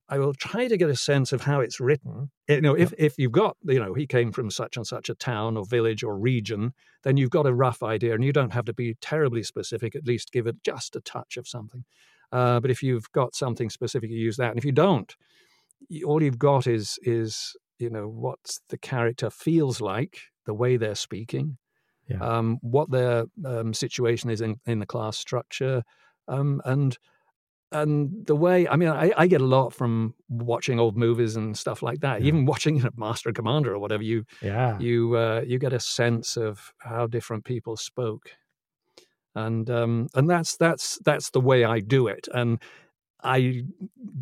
I will try to get a sense of how it's written. You know, if, if you've got, you know, he came from such and such a town or village or region, then you've got a rough idea and you don't have to be terribly specific, at least give it just a touch of something. Uh, but if you've got something specific, you use that. And if you don't, all you've got is is you know what the character feels like, the way they're speaking, yeah. um, what their um, situation is in, in the class structure, um, and and the way I mean, I, I, get a lot from watching old movies and stuff like that. Yeah. Even watching you know, Master and Commander or whatever, you yeah. you uh, you get a sense of how different people spoke, and um, and that's that's that's the way I do it. And I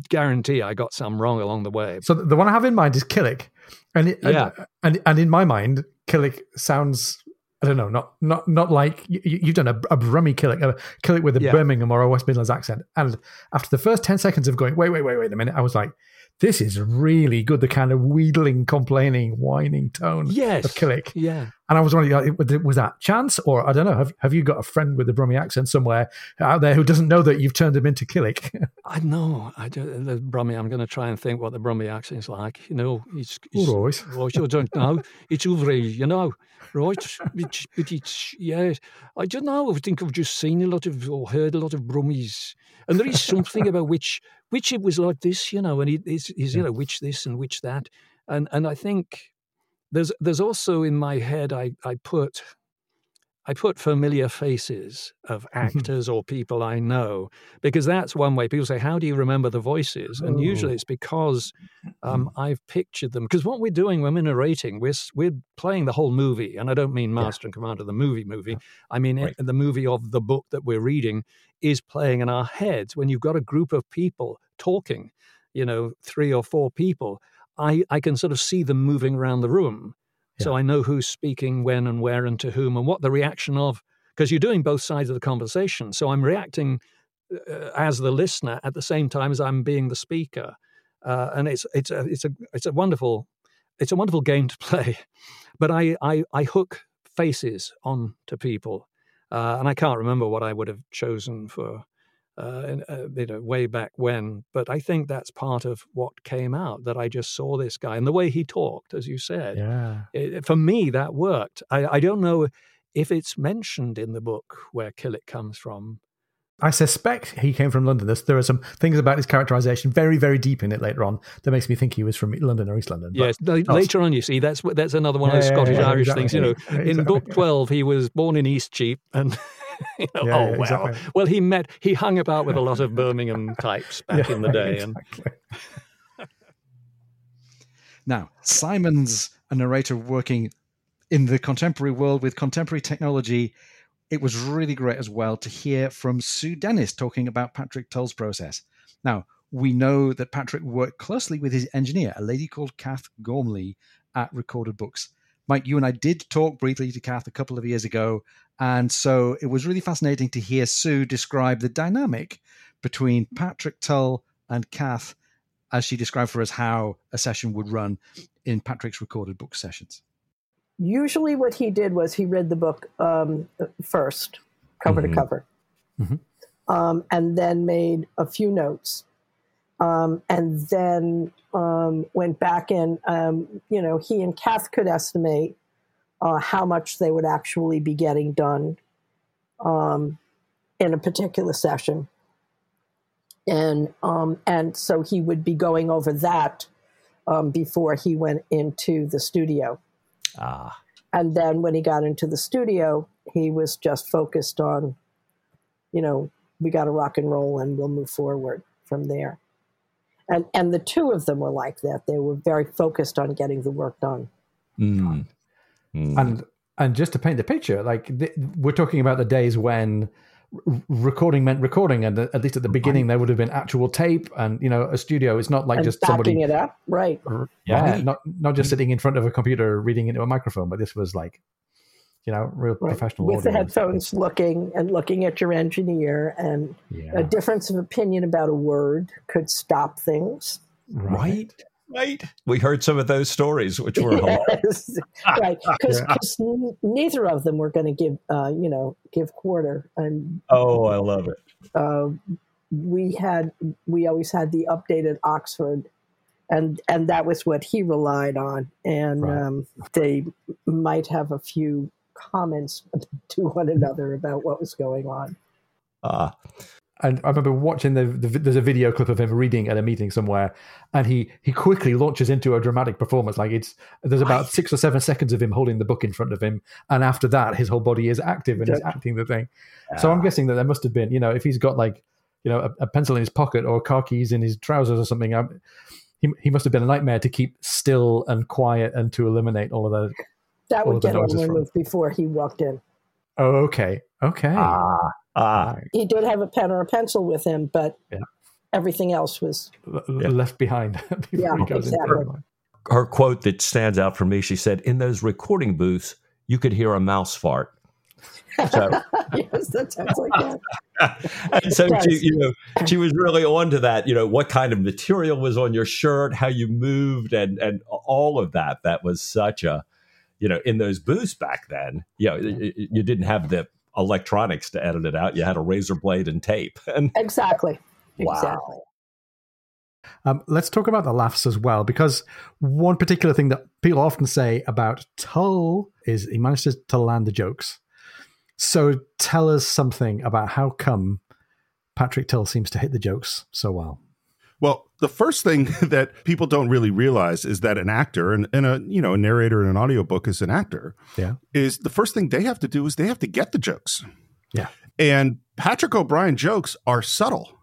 guarantee I got some wrong along the way. So the one I have in mind is Killick, and it, yeah, and, and, and in my mind, Killick sounds I don't know, not not not like you, have done a, a Brummy Killick, a Killick with a yeah. Birmingham or a West Midlands accent. And after the first ten seconds of going, wait, wait, wait, wait a minute, I was like, this is really good. The kind of wheedling, complaining, whining tone yes. of Killick. Yeah. And I was wondering, uh, was that chance, or I don't know? Have Have you got a friend with a Brummie accent somewhere out there who doesn't know that you've turned him into Killick? I know. I do, the Brummie. I'm going to try and think what the Brummie accent's like. You know, it's, it's always. I don't know. It's over, you know, right? But, but it's yeah. I don't know. I think I've just seen a lot of or heard a lot of Brummies, and there is something about which which it was like this, you know, and it is yeah. you know which this and which that, and and I think there's there's also in my head I, I put I put familiar faces of mm-hmm. actors or people I know because that's one way. People say, "How do you remember the voices?" And usually oh. it's because um, mm-hmm. I've pictured them. Because what we're doing when we're narrating, we're we're playing the whole movie, and I don't mean Master yeah. and Commander the movie movie. I mean right. the movie of the book that we're reading is playing in our heads. When you've got a group of people talking, you know, three or four people, I, I can sort of see them moving around the room. Yeah. So I know who's speaking when and where and to whom and what the reaction of, because you're doing both sides of the conversation. So I'm reacting uh, as the listener at the same time as I'm being the speaker. Uh, and it's it's a it's a it's a wonderful it's a wonderful game to play, but I I, I hook faces on to people, uh, and I can't remember what I would have chosen for. Uh, uh, you know, way back when, but I think that's part of what came out. That I just saw this guy and the way he talked, as you said. Yeah. It, for me, that worked. I, I don't know if it's mentioned in the book where Killick comes from, I suspect he came from London. There's, there are some things about his characterization very, very deep in it later on that makes me think he was from London or East London. Yes, later on, you see, that's that's another one of those Yeah, Scottish yeah, Irish exactly. things. You know, Exactly. in book twelve, he was born in Eastcheap, and you know, Yeah, oh yeah, well, exactly. well, he met, he hung about with a lot of Birmingham types back in the day, and. Now, Simon's a narrator working in the contemporary world with contemporary technology. It was really great as well to hear from Sue Dennis talking about Patrick Tull's process. Now, we know that Patrick worked closely with his engineer, a lady called Kath Gormley at Recorded Books. Mike, you and I did talk briefly to Kath a couple of years ago, and so it was really fascinating to hear Sue describe the dynamic between Patrick Tull and Kath as she described for us how a session would run in Patrick's recorded book sessions. Usually, what he did was he read the book um, first, cover Mhm. to cover, Mhm. um, and then made a few notes, um, and then um, went back in. Um, you know, he and Kath could estimate uh, how much they would actually be getting done um, in a particular session, and um, and so he would be going over that um, before he went into the studio. Ah, And then when he got into the studio, he was just focused on, you know, we got to rock and roll and we'll move forward from there. And and the two of them were like that. They were very focused on getting the work done. mm, mm. and and just to paint the picture, like th- we're talking about the days when r- recording meant recording, and at least at the beginning there would have been actual tape, and you know a studio. It's not like and just backing somebody, it up, right? yeah, Right. not not just sitting in front of a computer reading into a microphone, but this was like, you know, real right. professional With the headphones looking and looking at your engineer and yeah, a difference of opinion about a word could stop things. right, right. We heard some of those stories, which were hilarious. Yes. right because neither of them were going to give uh, you know give quarter and Oh, I love it. uh, we had we always had the updated Oxford, and and that was what he relied on. And Right. um, they might have a few comments to one another about what was going on. Ah, And I remember watching the, the there's a video clip of him reading at a meeting somewhere, and he he quickly launches into a dramatic performance. Like it's there's about six or seven seconds of him holding the book in front of him, and after that, his whole body is active and he's acting the thing. So I'm guessing that there must have been, you know, if he's got like, you know, a, a pencil in his pocket or car keys in his trousers or something, um, he he must have been a nightmare to keep still and quiet and to eliminate all of that. That would get him noises from- removed before he walked in. Oh, okay, okay. ah, ah. He did have a pen or a pencil with him, but Yeah. everything else was L- left behind before Yeah, he goes exactly. into it. Her quote that stands out for me. She said, "In those recording booths, you could hear a mouse fart." So, yes, that sounds like that. and so It she, you know, she was really on to that. You know, what kind of material was on your shirt, how you moved, and and all of that. That was such a, you know, in those booths back then. You know, y- y- you didn't have the electronics to edit it out. You had a razor blade and tape. And Exactly. Wow. Exactly. Um, let's talk about the laughs as well, because one particular thing that people often say about Tull is he manages to land the jokes. So tell us something about how come Patrick Tull seems to hit the jokes so well. Well, the first thing that people don't really realize is that an actor and, and a you know a narrator in an audiobook is an actor. Yeah. Is the first thing they have to do is they have to get the jokes. Yeah. And Patrick O'Brian jokes are subtle.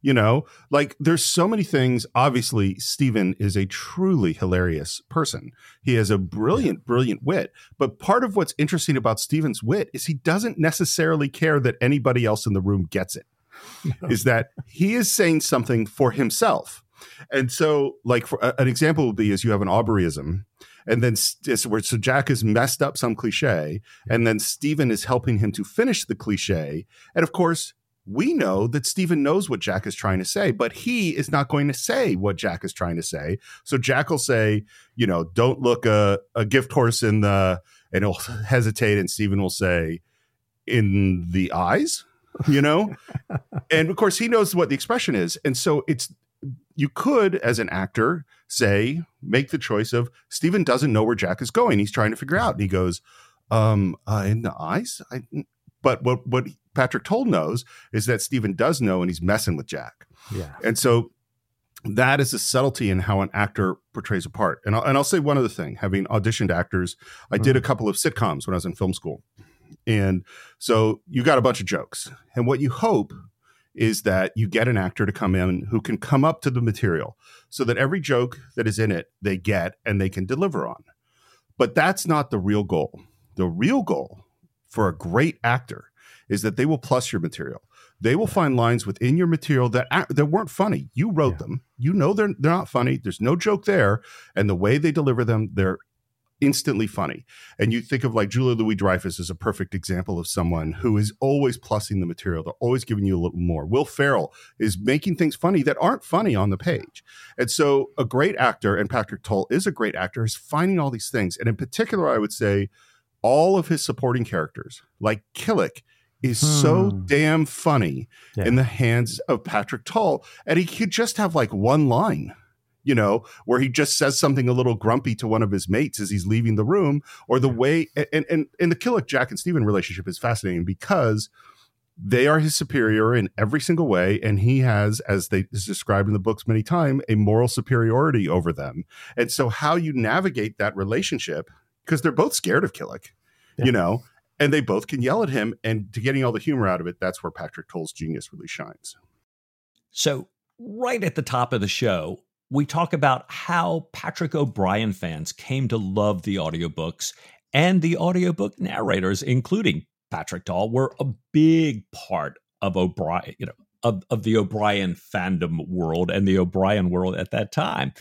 You know, like there's so many things. Obviously, Stephen is a truly hilarious person. He has a brilliant, brilliant wit. But part of what's interesting about Stephen's wit is he doesn't necessarily care that anybody else in the room gets it is that he is saying something for himself. And so, like, for, uh, an example would be is you have an Aubreyism, and then st- where so Jack has messed up some cliche, and then Stephen is helping him to finish the cliche. And of course, we know that Stephen knows what Jack is trying to say, but he is not going to say what Jack is trying to say. So Jack will say, you know, don't look a, a gift horse in the, and he'll hesitate, and Stephen will say, in the eyes, you know? and of course, he knows what the expression is. And so it's, you could, as an actor, say, make the choice of Stephen doesn't know where Jack is going. He's trying to figure out. And he goes, um, uh, in the eyes? I, but what, what Patrick Tull knows is that Stephen does know and he's messing with Jack. Yeah. And so that is a subtlety in how an actor portrays a part. And I'll, and I'll say one other thing having auditioned actors, I mm-hmm. did a couple of sitcoms when I was in film school. And so you got a bunch of jokes. And what you hope is that you get an actor to come in who can come up to the material so that every joke that is in it they get and they can deliver on. But that's not the real goal. The real goal for a great actor is that they will plus your material. They will find lines within your material that that weren't funny. You wrote yeah. them. You know they're they're not funny. There's no joke there, and the way they deliver them, they're instantly funny. And you think of like Julia Louis Dreyfus as a perfect example of someone who is always plussing the material. They're always giving you a little more. Will Ferrell is making things funny that aren't funny on the page. And so a great actor, and Patrick Tull is a great actor, is finding all these things. And in particular, I would say all of his supporting characters, like Killick, is hmm. so damn funny yeah. in the hands of Patrick Tull. And he could just have like one line, you know, where he just says something a little grumpy to one of his mates as he's leaving the room, or the way and and, and the Killick Jack and Stephen relationship is fascinating because they are his superior in every single way and he has as they is described in the books many times a moral superiority over them and so how you navigate that relationship because they're both scared of killick yeah. you know and they both can yell at him. And to getting all the humor out of it, that's where Patrick Tull's genius really shines. So, right at the top of the show, we talk about how Patrick O'Brian fans came to love the audiobooks and the audiobook narrators, including Patrick Tull, were a big part of O'Brian, you know, of, of the O'Brian fandom world and the O'Brian world at that time.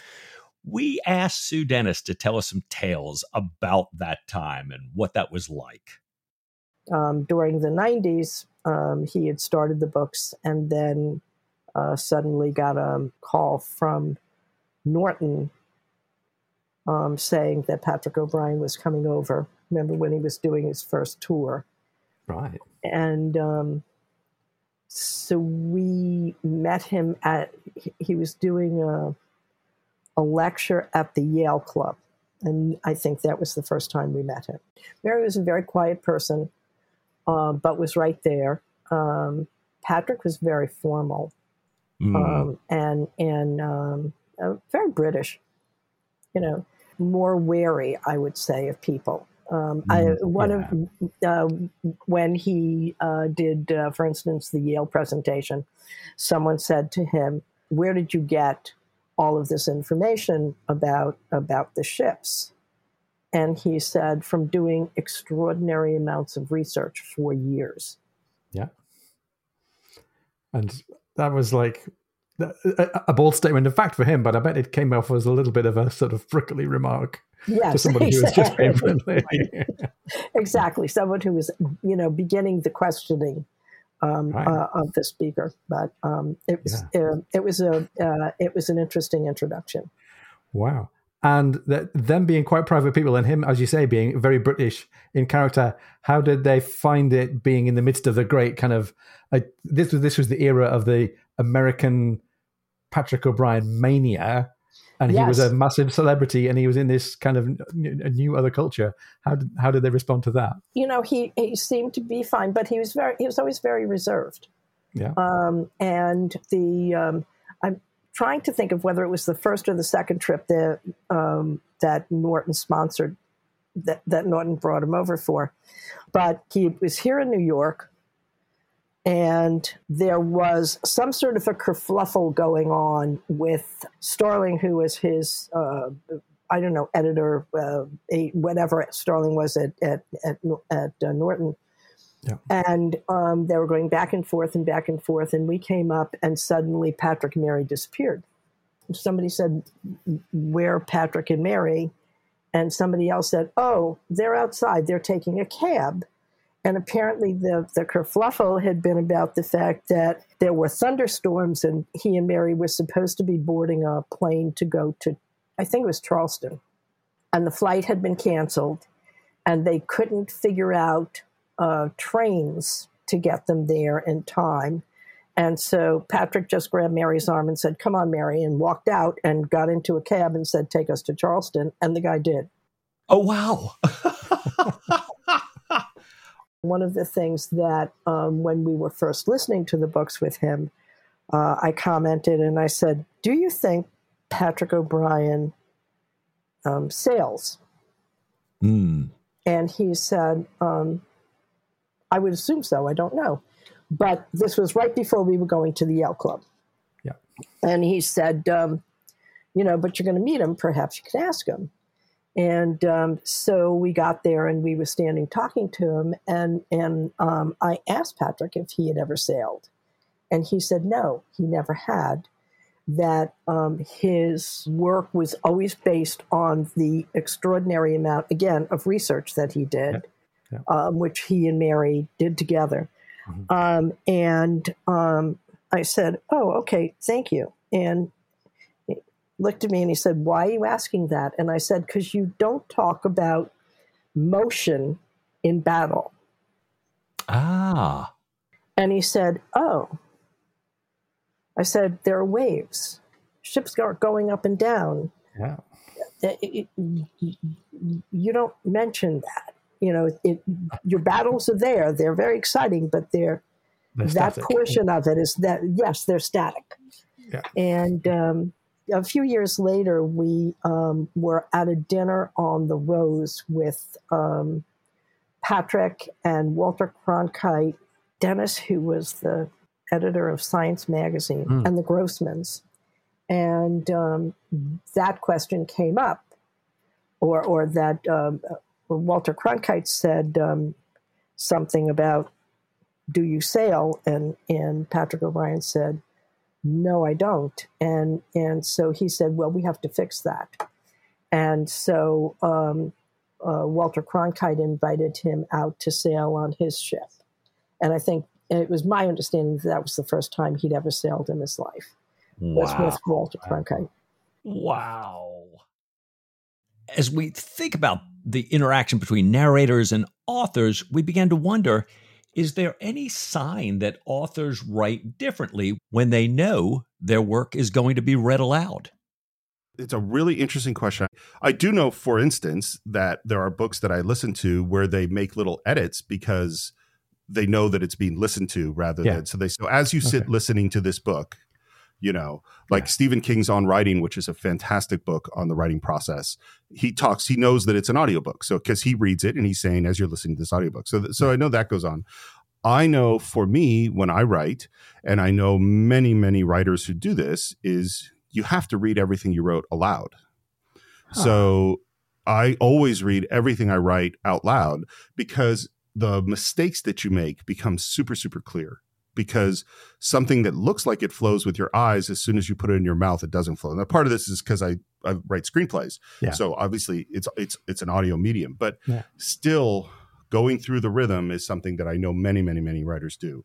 We asked Sue Dennis to tell us some tales about that time and what that was like um, during the 90s, um, he had started the books and then uh, suddenly got a call from Norton um, saying that Patrick O'Brian was coming over. Remember when he was doing his first tour? Right. And um, so we met him at, he was doing a, a lecture at the Yale Club. And I think that was the first time we met him. Mary was a very quiet person uh, but was right there. Um, Patrick was very formal mm. um, and and um, uh, very British, you know, more wary, I would say, of people. Um, I, mm, one yeah. of uh, when he uh, did, uh, for instance, the Yale presentation, someone said to him, "Where did you get all of this information about about the ships?" And he said, from doing extraordinary amounts of research for years. Yeah. And that was like a bold statement, in fact, for him, but I bet it came off as a little bit of a sort of prickly remark yes, to somebody exactly. who was just friendly. exactly. Someone who was, you know, beginning the questioning um, right. uh, of the speaker. But um, it was yeah. uh, it was a uh, it was an interesting introduction. Wow and that them being quite private people and him as you say being very british in character how did they find it being in the midst of the great kind of uh, this was this was the era of the american patrick O'Brian mania and yes. he was a massive celebrity and he was in this kind of a new other culture how did how did they respond to that you know he he seemed to be fine but he was very he was always very reserved yeah um and the um i'm trying to think of whether it was the first or the second trip that um, that Norton sponsored, that, that Norton brought him over for. But he was here in New York, and there was some sort of a kerfluffle going on with Starling, who was his, uh, I don't know, editor, uh, whatever Starling was at at at, at uh, Norton yeah. And um, they were going back and forth and back and forth. And we came up, and suddenly Patrick and Mary disappeared. Somebody said, Where Patrick and Mary? And somebody else said, Oh, they're outside. They're taking a cab. And apparently, the, the kerfluffle had been about the fact that there were thunderstorms, and he and Mary were supposed to be boarding a plane to go to, I think it was Charleston. And the flight had been canceled, and they couldn't figure out uh, trains to get them there in time. And so Patrick just grabbed Mary's arm and said, Come on, Mary, and walked out and got into a cab and said, Take us to Charleston. And the guy did. Oh, wow. One of the things that um, when we were first listening to the books with him, uh, I commented and I said, Do you think Patrick O'Brian um, sails? Mm. And he said, um, I would assume so. I don't know. But this was right before we were going to the Yale Club. Yeah. And he said, um, you know, but you're going to meet him. Perhaps you can ask him. And um, so we got there and we were standing talking to him. And, and um, I asked Patrick if he had ever sailed. And he said, no, he never had. That um, his work was always based on the extraordinary amount, again, of research that he did, Yeah. Um, which he and Mary did together. Mhm. Um, and um, I said, oh, okay, thank you. And looked at me and he said, why are you asking that? And I said, because you don't talk about motion in battle. Ah. And he said, Oh. I said, There are waves. Ships are going up and down. Yeah. It- it- it- you don't mention that. You know, it, your battles are there. They're very exciting, but they're, They're that static. portion of it is that, yes, they're static. Yeah. And um, a few years later, we um, were at a dinner on the Rose with um, Patrick and Walter Cronkite, Dennis, who was the editor of Science Magazine, Mm. and the Grossmans. And um, that question came up, or, or that um, uh, Walter Cronkite said um, something about, Do you sail? And, and Patrick O'Brian said, No, I don't. And, and so he said, Well, we have to fix that. And so um, uh, Walter Cronkite invited him out to sail on his ship. And I think and it was my understanding that that was the first time he'd ever sailed in his life. Was Wow. with Walter Cronkite. Wow. As we think about the interaction between narrators and authors, we began to wonder is there any sign that authors write differently when they know their work is going to be read aloud? It's a really interesting question. I do know, for instance, that there are books that I listen to where they make little edits because they know that it's being listened to rather Yeah. than so they so as you sit Okay. listening to this book, you know, like Yeah. Stephen King's On Writing, which is a fantastic book on the writing process. He talks, he knows that it's an audiobook. So because he reads it and he's saying as you're listening to this audiobook. So th- so I know that goes on. I know for me when I write, and I know many, many writers who do this, is you have to read everything you wrote aloud. So I always read everything I write out loud because the mistakes that you make become super, super clear. Because something that looks like it flows with your eyes, as soon as you put it in your mouth, it doesn't flow. Now, part of this is because I, I write screenplays, Yeah. so obviously it's it's it's an audio medium, but Yeah. still going through the rhythm is something that I know many, many, many writers do.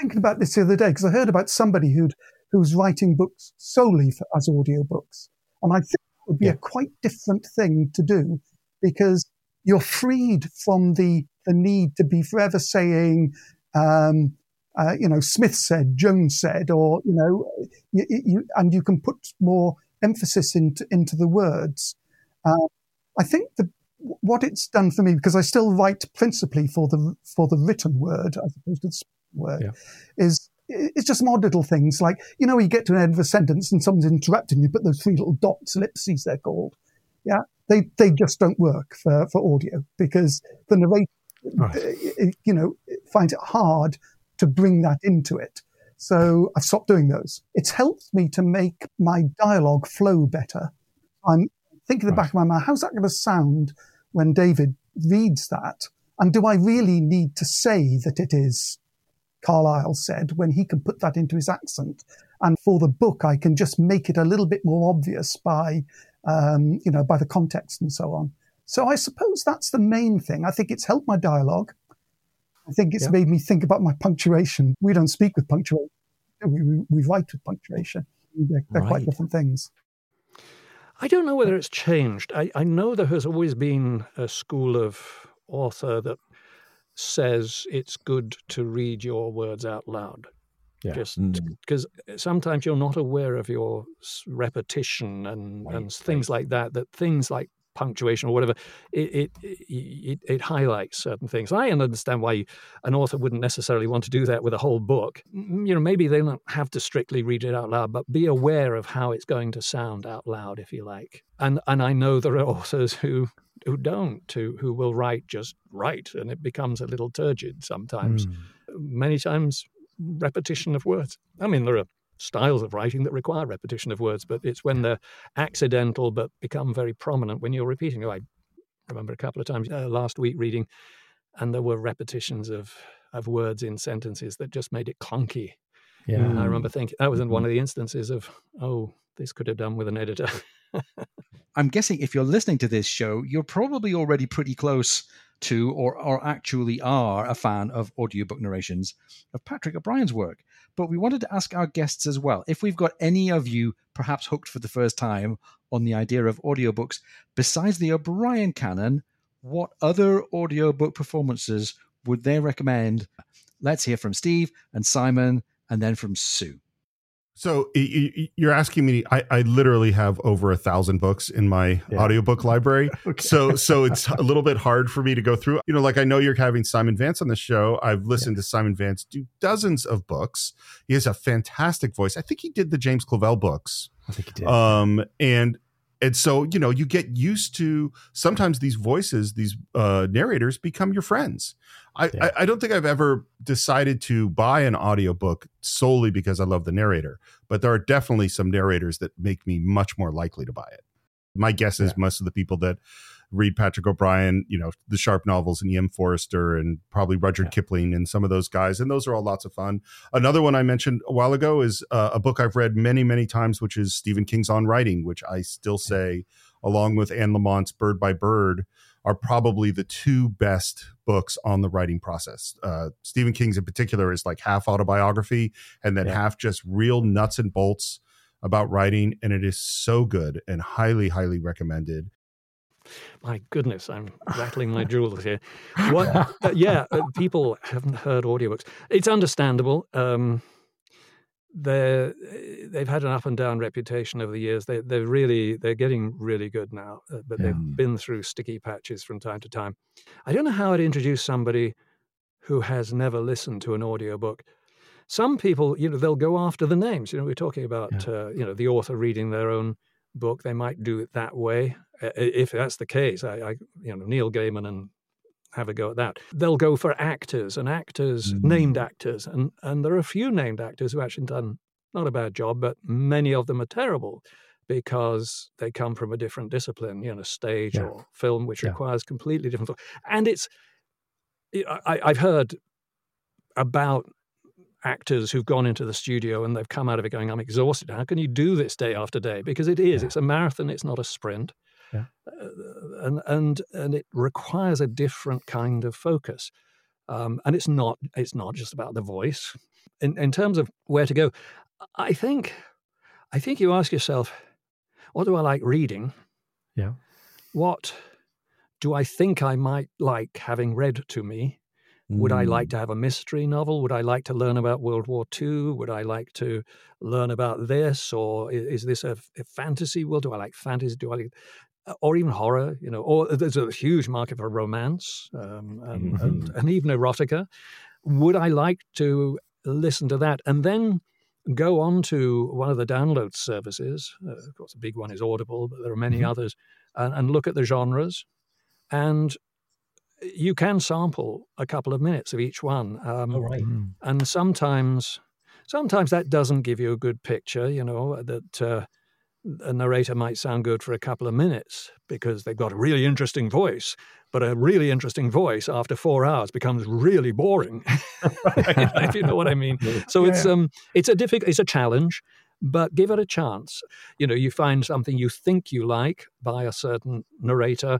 thinking about this the other day because I heard about somebody who'd who's writing books solely for, as audiobooks. And I think it would be Yeah. a quite different thing to do because you're freed from the, the need to be forever saying, um, uh, you know, Smith said, Jones said, or, you know, you, you, and you can put more emphasis into, into the words. Uh, I think the, what it's done for me, because I still write principally for the, for the written word as opposed to the spoken word, Yeah. is it's just some odd little things like you know you get to an end of a sentence and someone's interrupting you, but those three little dots, ellipses they're called, yeah, they they just don't work for for audio because the narrator, Right. you know, finds it hard to bring that into it. So I've stopped doing those. It's helped me to make my dialogue flow better. I'm thinking in the back of my mind, how's that going to sound when David reads that? And do I really need to say that it is Carlyle said when he can put that into his accent? And for the book, I can just make it a little bit more obvious by, um, you know, by the context and so on. So I suppose that's the main thing. I think it's helped my dialogue. I think it's Yeah. made me think about my punctuation. We don't speak with punctuation. We, we, we write with punctuation. They're, they're quite different things. I don't know whether it's changed. I, I know there has always been a school of author that says it's good to read your words out loud. Yeah. Just Mm. because sometimes you're not aware of your repetition and, Right, and things like that, that things like punctuation or whatever, it, it, it, it highlights certain things. I understand why an author wouldn't necessarily want to do that with a whole book. You know, maybe they don't have to strictly read it out loud, but be aware of how it's going to sound out loud, if you like. And and I know there are authors who who don't, who who will write just write, and it becomes a little turgid sometimes. Mm. Many times, repetition of words. I mean, there are styles of writing that require repetition of words, but it's when they're accidental but become very prominent when you're repeating. I remember a couple of times uh, last week reading, and there were repetitions of of words in sentences that just made it clunky. Yeah. And I remember thinking that was in one of the instances of, oh, this could have done with an editor. I'm guessing if you're listening to this show, you're probably already pretty close to or, or actually are a fan of audiobook narrations of Patrick O'Brian's work. But we wanted to ask our guests as well if we've got any of you perhaps hooked for the first time on the idea of audiobooks besides the O'Brian canon, what other audiobook performances would they recommend? Let's hear from Steve and Simon and then from Sue. So you're asking me? I, I literally have over a thousand books in my Yeah. audiobook library. Okay. So so it's a little bit hard for me to go through. You know, like I know you're having Simon Vance on the show. I've listened to Simon Vance do dozens of books. He has a fantastic voice. I think he did the James Clavell books. I think he did. Um, and and so you know you get used to sometimes these voices, these uh, narrators become your friends. I, Yeah. I I don't think I've ever decided to buy an audiobook solely because I love the narrator, but there are definitely some narrators that make me much more likely to buy it. My guess is most of the people that read Patrick O'Brian, you know, the Sharpe novels and E.M. Forrester and probably Rudyard Yeah. Kipling and some of those guys. And those are all lots of fun. Another one I mentioned a while ago is uh, a book I've read many, many times, which is Stephen King's On Writing, which I still say, along with Anne Lamott's Bird by Bird, are probably the two best books on the writing process. Uh, Stephen King's in particular is like half autobiography and then Yeah. half just real nuts and bolts about writing. And it is so good and highly, highly recommended. My goodness, I'm rattling my jewels here. What? uh, yeah, uh, people haven't heard audiobooks. It's understandable. Um, they're they've had an up and down reputation over the years. They they're really they're getting really good now, uh, but Yeah. they've been through sticky patches from time to time. I don't know how I'd introduce somebody who has never listened to an audiobook. Some people, you know, they'll go after the names. You know, we're talking about uh, you know the author reading their own book. They might do it that way. If that's the case, I, I you know Neil Gaiman and have a go at that. They'll go for actors and actors, named mm. actors, and and there are a few named actors who actually done not a bad job, but many of them are terrible because they come from a different discipline, you know, stage Yeah. or film, which Yeah. requires completely different. And it's I, I've heard about actors who've gone into the studio and they've come out of it going, "I'm exhausted. How can you do this day after day?" Because it is. Yeah. It's a marathon. It's not a sprint. Yeah. Uh, and and and it requires a different kind of focus. Um, and it's not it's not just about the voice. In in terms of where to go, I think I think you ask yourself, what do I like reading? Yeah. What do I think I might like having read to me? Would I like to have a mystery novel? Would I like to learn about World War II? Would I like to learn about this? Or i- is this a, a fantasy world? Do I like fantasy? Do I like, uh, or even horror? You know, or there's a huge market for romance um, and, and, and even erotica. Would I like to listen to that and then go on to one of the download services? Uh, of course, the big one is Audible, but there are many others, and, and look at the genres. And you can sample a couple of minutes of each one. Um, All right. Mm. and sometimes sometimes that doesn't give you a good picture you know that uh, a narrator might sound good for a couple of minutes because they've got a really interesting voice but a really interesting voice after four hours becomes really boring if you know what i mean so it's um it's a difficult it's a challenge but give it a chance you know you find something you think you like by a certain narrator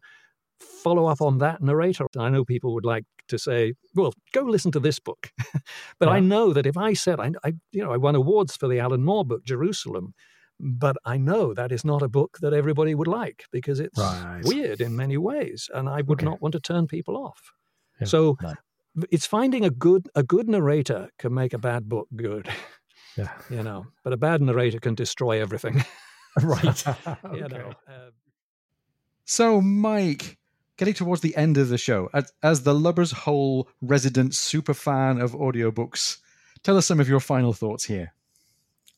follow up on that narrator i know people would like to say, well, go listen to this book. but Yeah. I know that if I said, I, I, you know, I won awards for the Alan Moore book, Jerusalem, but I know that is not a book that everybody would like because it's Right. weird in many ways, and I would Okay. not want to turn people off. Yeah. So Right. it's finding a good a good narrator can make a bad book good, Yeah. you know, but a bad narrator can destroy everything. right. You know, uh, So, Mike, getting towards the end of the show, as, as the Lubber's Hole resident super fan of audiobooks, tell us some of your final thoughts here.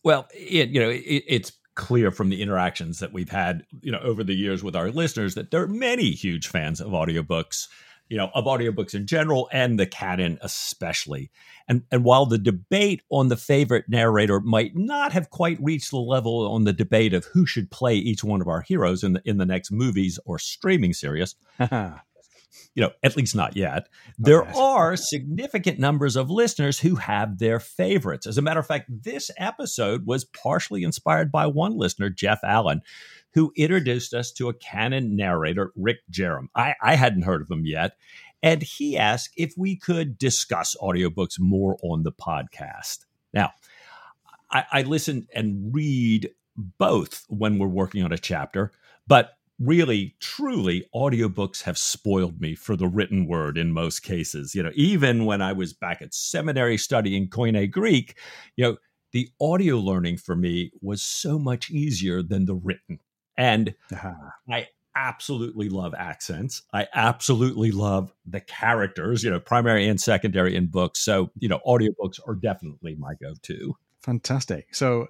Well, it, you know, it, it's clear from the interactions that we've had, you know, over the years with our listeners that there are many huge fans of audiobooks, you know, of audiobooks in general and the canon especially. And and while the debate on the favorite narrator might not have quite reached the level on the debate of who should play each one of our heroes in the in the next movies or streaming series, you know, at least not yet. There Okay. are significant numbers of listeners who have their favorites. As a matter of fact, this episode was partially inspired by one listener, Jeff Allen, who introduced us to a canon narrator, Rick Jerem. I, I hadn't heard of him yet. And he asked if we could discuss audiobooks more on the podcast. Now, I, I listen and read both when we're working on a chapter, but really truly audiobooks have spoiled me for the written word in most cases you know even when i was back at seminary studying koine greek you know the audio learning for me was so much easier than the written and uh-huh. i absolutely love accents. I absolutely love the characters you know primary and secondary in books. So you know audiobooks are definitely my go-to. Fantastic. So,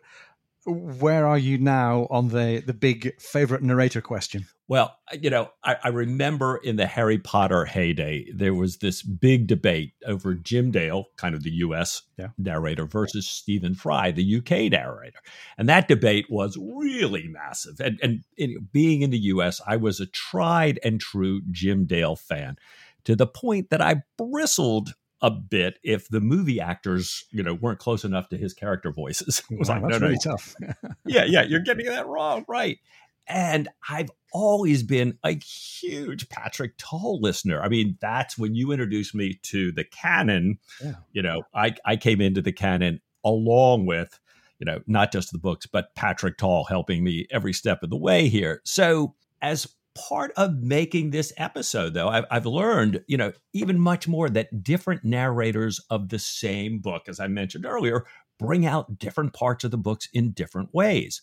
where are you now on the the big favorite narrator question? Well, you know, I, I remember in the Harry Potter heyday, there was this big debate over Jim Dale, kind of the US Yeah. narrator, versus Stephen Fry, the UK narrator. And that debate was really massive. And, and in, being in the US, I was a tried and true Jim Dale fan to the point that I bristled a bit if the movie actors, you know, weren't close enough to his character voices. It was Wow, like, no, really tough. yeah, yeah, you're getting that wrong, right? And I've always been a huge Patrick Tull listener. I mean, that's when you introduced me to the canon. Yeah. You know, I I came into the canon along with, you know, not just the books, but Patrick Tull helping me every step of the way here. So as part of making this episode, though, I've, I've learned, you know, even much more that different narrators of the same book, as I mentioned earlier, bring out different parts of the books in different ways.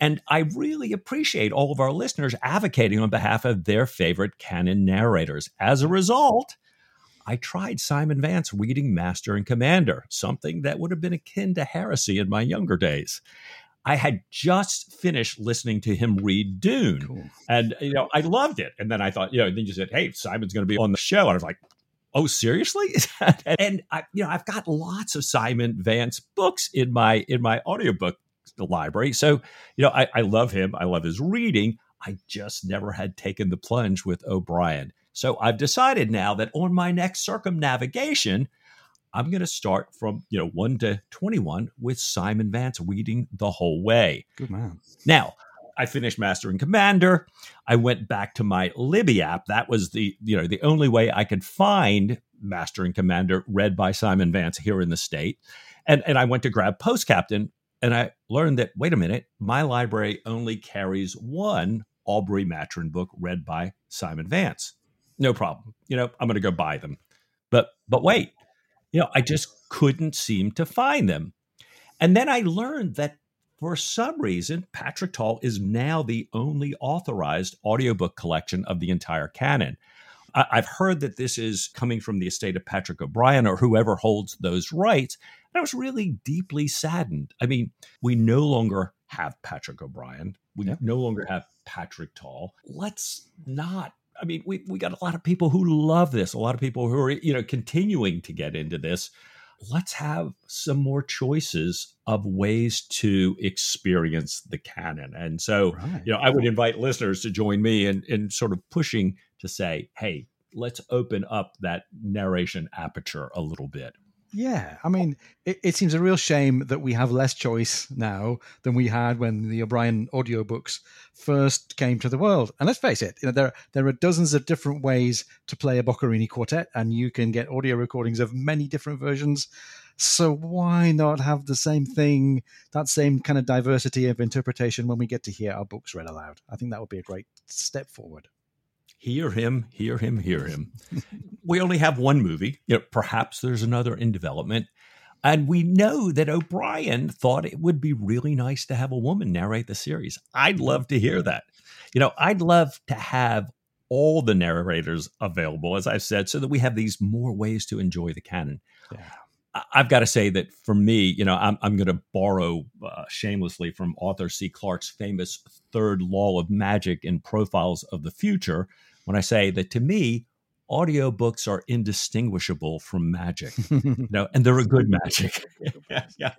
And I really appreciate all of our listeners advocating on behalf of their favorite canon narrators. As a result, I tried Simon Vance reading Master and Commander, something that would have been akin to heresy in my younger days. I had just finished listening to him read Dune, Cool. and you know I loved it. And then I thought, you know, then you said, "Hey, Simon's going to be on the show," and I was like, "Oh, seriously?" and I, you know, I've got lots of Simon Vance books in my in my audiobook library. So, you know, I, I love him. I love his reading. I just never had taken the plunge with O'Brian. So I've decided now that on my next circumnavigation, I'm going to start from, you know, 1 to 21 with Simon Vance reading the whole way. Good man. Now, I finished Master and Commander. I went back to my Libby app. That was the, you know, the only way I could find Master and Commander read by Simon Vance here in the state. And and I went to grab Post Captain and I learned that wait a minute, my library only carries one Aubrey Maturin book read by Simon Vance. No problem. You know, I'm going to go buy them. But but wait, you know, I just couldn't seem to find them. And then I learned that for some reason, Patrick Tull is now the only authorized audiobook collection of the entire canon. I- I've heard that this is coming from the estate of Patrick O'Brian or whoever holds those rights. And I was really deeply saddened. I mean, we no longer have Patrick O'Brian. We Yeah. no longer have Patrick Tull. Let's not. I mean, we we got a lot of people who love this. A lot of people who are you know continuing to get into this. Let's have some more choices of ways to experience the canon. And so, Right. you know, I would invite listeners to join me in in sort of pushing to say, hey, let's open up that narration aperture a little bit. Yeah, I oh. mean, it, it, seems a real shame that we have less choice now than we had when the O'Brian audiobooks first came to the world. And let's face it, you know, there there are dozens of different ways to play a Boccherini quartet, and you can get audio recordings of many different versions. So why not have the same thing, that same kind of diversity of interpretation when we get to hear our books read aloud? I think that would be a great step forward. Hear him, hear him, hear him. we only have one movie. You know, perhaps there's another in development. And we know that O'Brian thought it would be really nice to have a woman narrate the series. I'd love to hear that. You know, I'd love to have all the narrators available, as I've said, so that we have these more ways to enjoy the canon. Yeah. I've got to say that for me, you know, I'm, I'm going to borrow uh, shamelessly from Arthur C. Clarke's famous third law of magic in Profiles of the Future, when I say that to me, audiobooks are indistinguishable from magic. you know, and they're a good magic. yeah, yeah.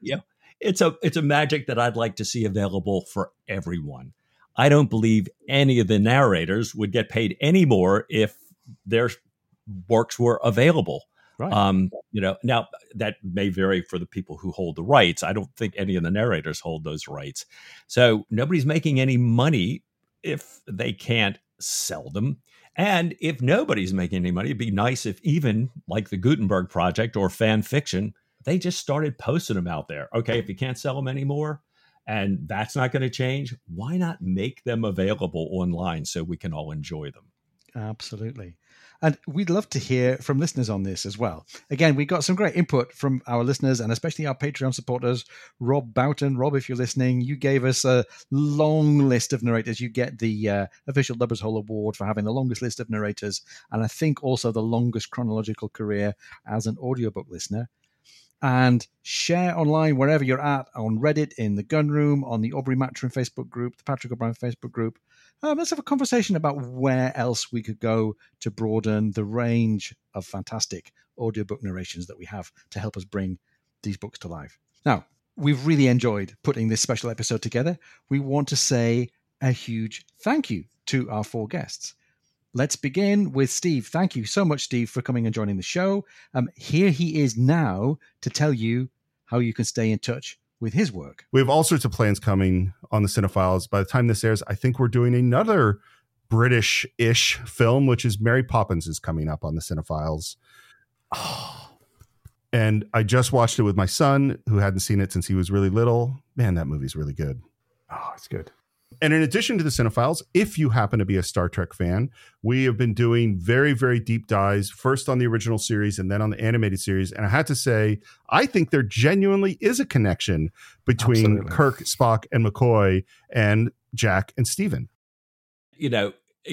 Yeah. It's a it's a magic that I'd like to see available for everyone. I don't believe any of the narrators would get paid any more if their works were available. Right. Um, you know, now that may vary for the people who hold the rights. I don't think any of the narrators hold those rights. So nobody's making any money if they can't sell them. And if nobody's making any money, it'd be nice if even like the Gutenberg Project or fan fiction, they just started posting them out there. Okay, if you can't sell them anymore and that's not going to change, why not make them available online so we can all enjoy them? Absolutely. And we'd love to hear from listeners on this as well. Again, we got some great input from our listeners and especially our Patreon supporters. Rob Boughton, Rob, if you're listening, you gave us a long list of narrators. You get the uh, official Lubber's Hole Award for having the longest list of narrators, and I think also the longest chronological career as an audiobook listener and share online wherever you're at on Reddit, in the Gun Room, on the Aubrey Maturin Facebook group, the Patrick O'Brien Facebook group, um, let's have a conversation about where else we could go to broaden the range of fantastic audiobook narrations that we have to help us bring these books to life. Now, we've really enjoyed putting this special episode together. We want to say a huge thank you to our four guests. Let's begin with Steve. Thank you so much, Steve, for coming and joining the show. Um, here he is now to tell you how you can stay in touch with his work. We have all sorts of plans coming on the Cine-Files. By the time this airs, I think we're doing another British-ish film, which is Mary Poppins is coming up on the Cine-Files. Oh. And I just watched it with my son, who hadn't seen it since he was really little. Man, that movie's really good. Oh, it's good. And in addition to the Cine-Files, if you happen to be a Star Trek fan, we have been doing very, very deep dives, first on the original series and then on the animated series. And I had to say, I think there genuinely is a connection between Absolutely. Kirk, Spock, and McCoy and Jack and Stephen. You know,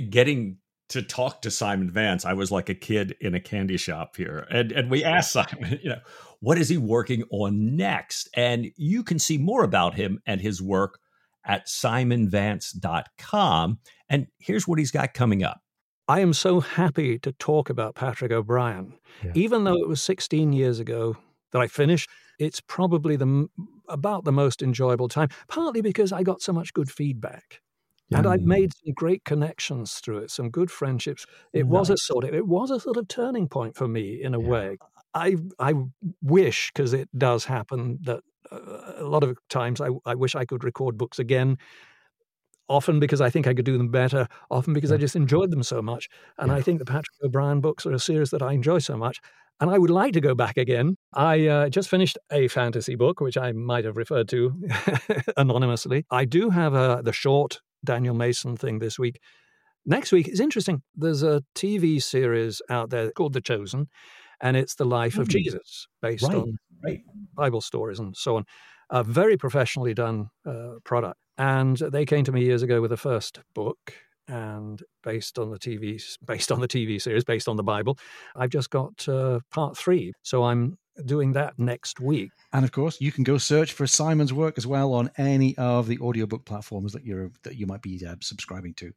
getting to talk to Simon Vance, I was like a kid in a candy shop here. And and we asked Simon, you know, what is he working on next? And you can see more about him and his work at simonvance.com. And here's what he's got coming up. I am so happy to talk about Patrick O'Brian. Yeah. Even though it was 16 years ago that I finished, it's probably the about the most enjoyable time, partly because I got so much good feedback. Yeah. And I've mm. made some great connections through it, some good friendships. It nice. was a sort of it was a sort of turning point for me in a yeah. way. I I wish because it does happen that a lot of times I, I wish I could record books again often because I think I could do them better, often because I just enjoyed them so much. And yeah. I think the Patrick O'Brian books are a series that I enjoy so much. And I would like to go back again. I uh, just finished a fantasy book, which I might have referred to anonymously. I do have a, the short Daniel Mason thing this week. Next week is interesting. There's a TV series out there called The Chosen, and it's the life mm. of hmm. Jesus based right. on right. Bible stories and so on. A very professionally done uh, product. And they came to me years ago with the first book, and based on the TV, based on the TV series, based on the Bible, I've just got uh, part three. So I'm doing that next week. And of course, you can go search for Simon's work as well on any of the audiobook platforms that you're that you might be uh, subscribing to.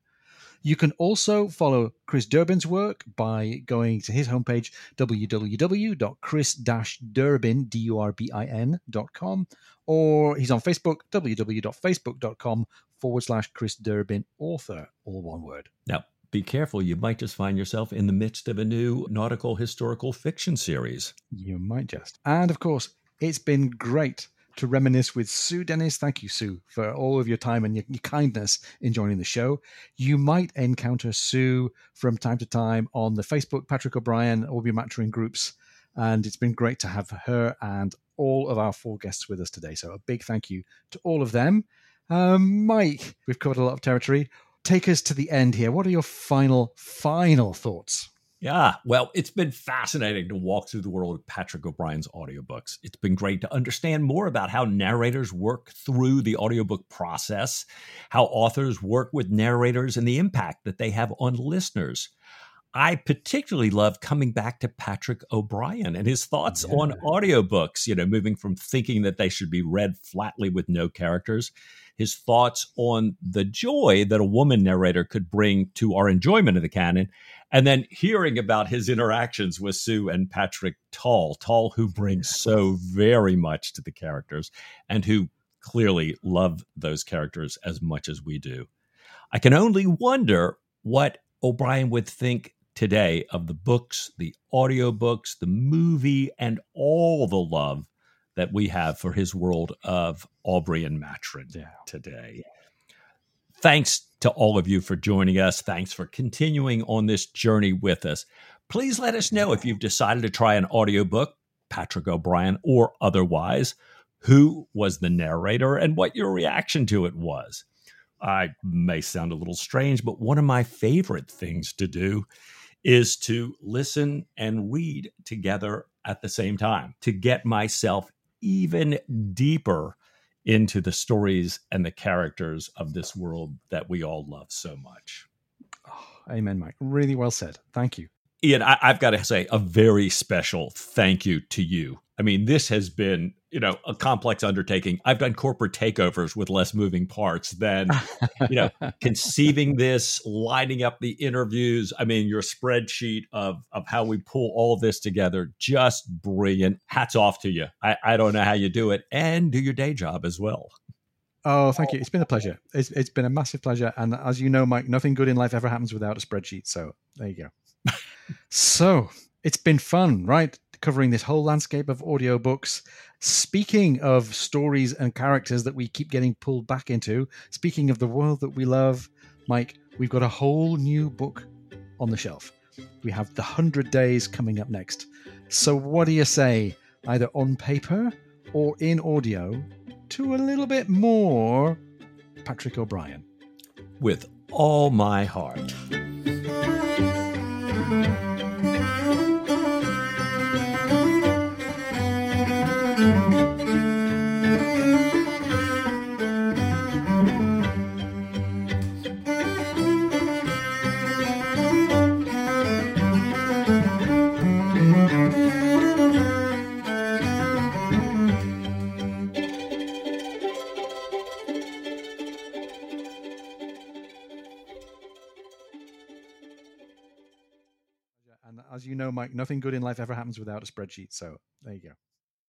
You can also follow Chris Durbin's work by going to his homepage, www.chris-durbin.com, or he's on Facebook, www.facebook.com forward slash Chris Durbin author, all one word. Now, be careful. You might just find yourself in the midst of a new nautical historical fiction series. You might just. And of course, it's been great to reminisce with Sue Dennis. Thank you, Sue, for all of your time and your, your, kindness in joining the show. You might encounter Sue from time to time on the Facebook Patrick O'Brian Aubrey Maturin groups. And it's been great to have her and all of our four guests with us today. So a big thank you to all of them. Um, Mike, we've covered a lot of territory. Take us to the end here. What are your final, final thoughts? Yeah, well, it's been fascinating to walk through the world of Patrick O'Brian's audiobooks. It's been great to understand more about how narrators work through the audiobook process, how authors work with narrators, and the impact that they have on listeners. I particularly love coming back to Patrick O'Brian and his thoughts yeah. on audiobooks, you know, moving from thinking that they should be read flatly with no characters, his thoughts on the joy that a woman narrator could bring to our enjoyment of the canon, and then hearing about his interactions with Sue and Patrick Tull, Tull who brings so very much to the characters and who clearly love those characters as much as we do. I can only wonder what O'Brian would think today of the books, the audiobooks, the movie, and all the love that we have for his world of Aubrey and Maturin yeah. today. Thanks to all of you for joining us. Thanks for continuing on this journey with us. Please let us know if you've decided to try an audiobook, Patrick O'Brian or otherwise, who was the narrator and what your reaction to it was. I may sound a little strange, but one of my favorite things to do is to listen and read together at the same time to get myself even deeper into the stories and the characters of this world that we all love so much. Oh, amen, Mike. Really well said. Thank you. Ian, I, have got to say a very special thank you to you. I mean, this has been you know a complex undertaking i've done corporate takeovers with less moving parts than you know conceiving this lining up the interviews i mean your spreadsheet of of how we pull all of this together just brilliant hats off to you i, I don't know how you do it and do your day job as well Oh, thank you. It's been a pleasure. It's, it's been a massive pleasure. And as you know, Mike, nothing good in life ever happens without a spreadsheet. So there you go. so it's been fun, right? Covering this whole landscape of audiobooks. Speaking of stories and characters that we keep getting pulled back into, speaking of the world that we love, Mike, we've got a whole new book on the shelf. We have The Hundred Days coming up next. So, what do you say, either on paper or in audio, to a little bit more Patrick O'Brian? With all my heart. Know, Mike, nothing good in life ever happens without a spreadsheet. So there you go.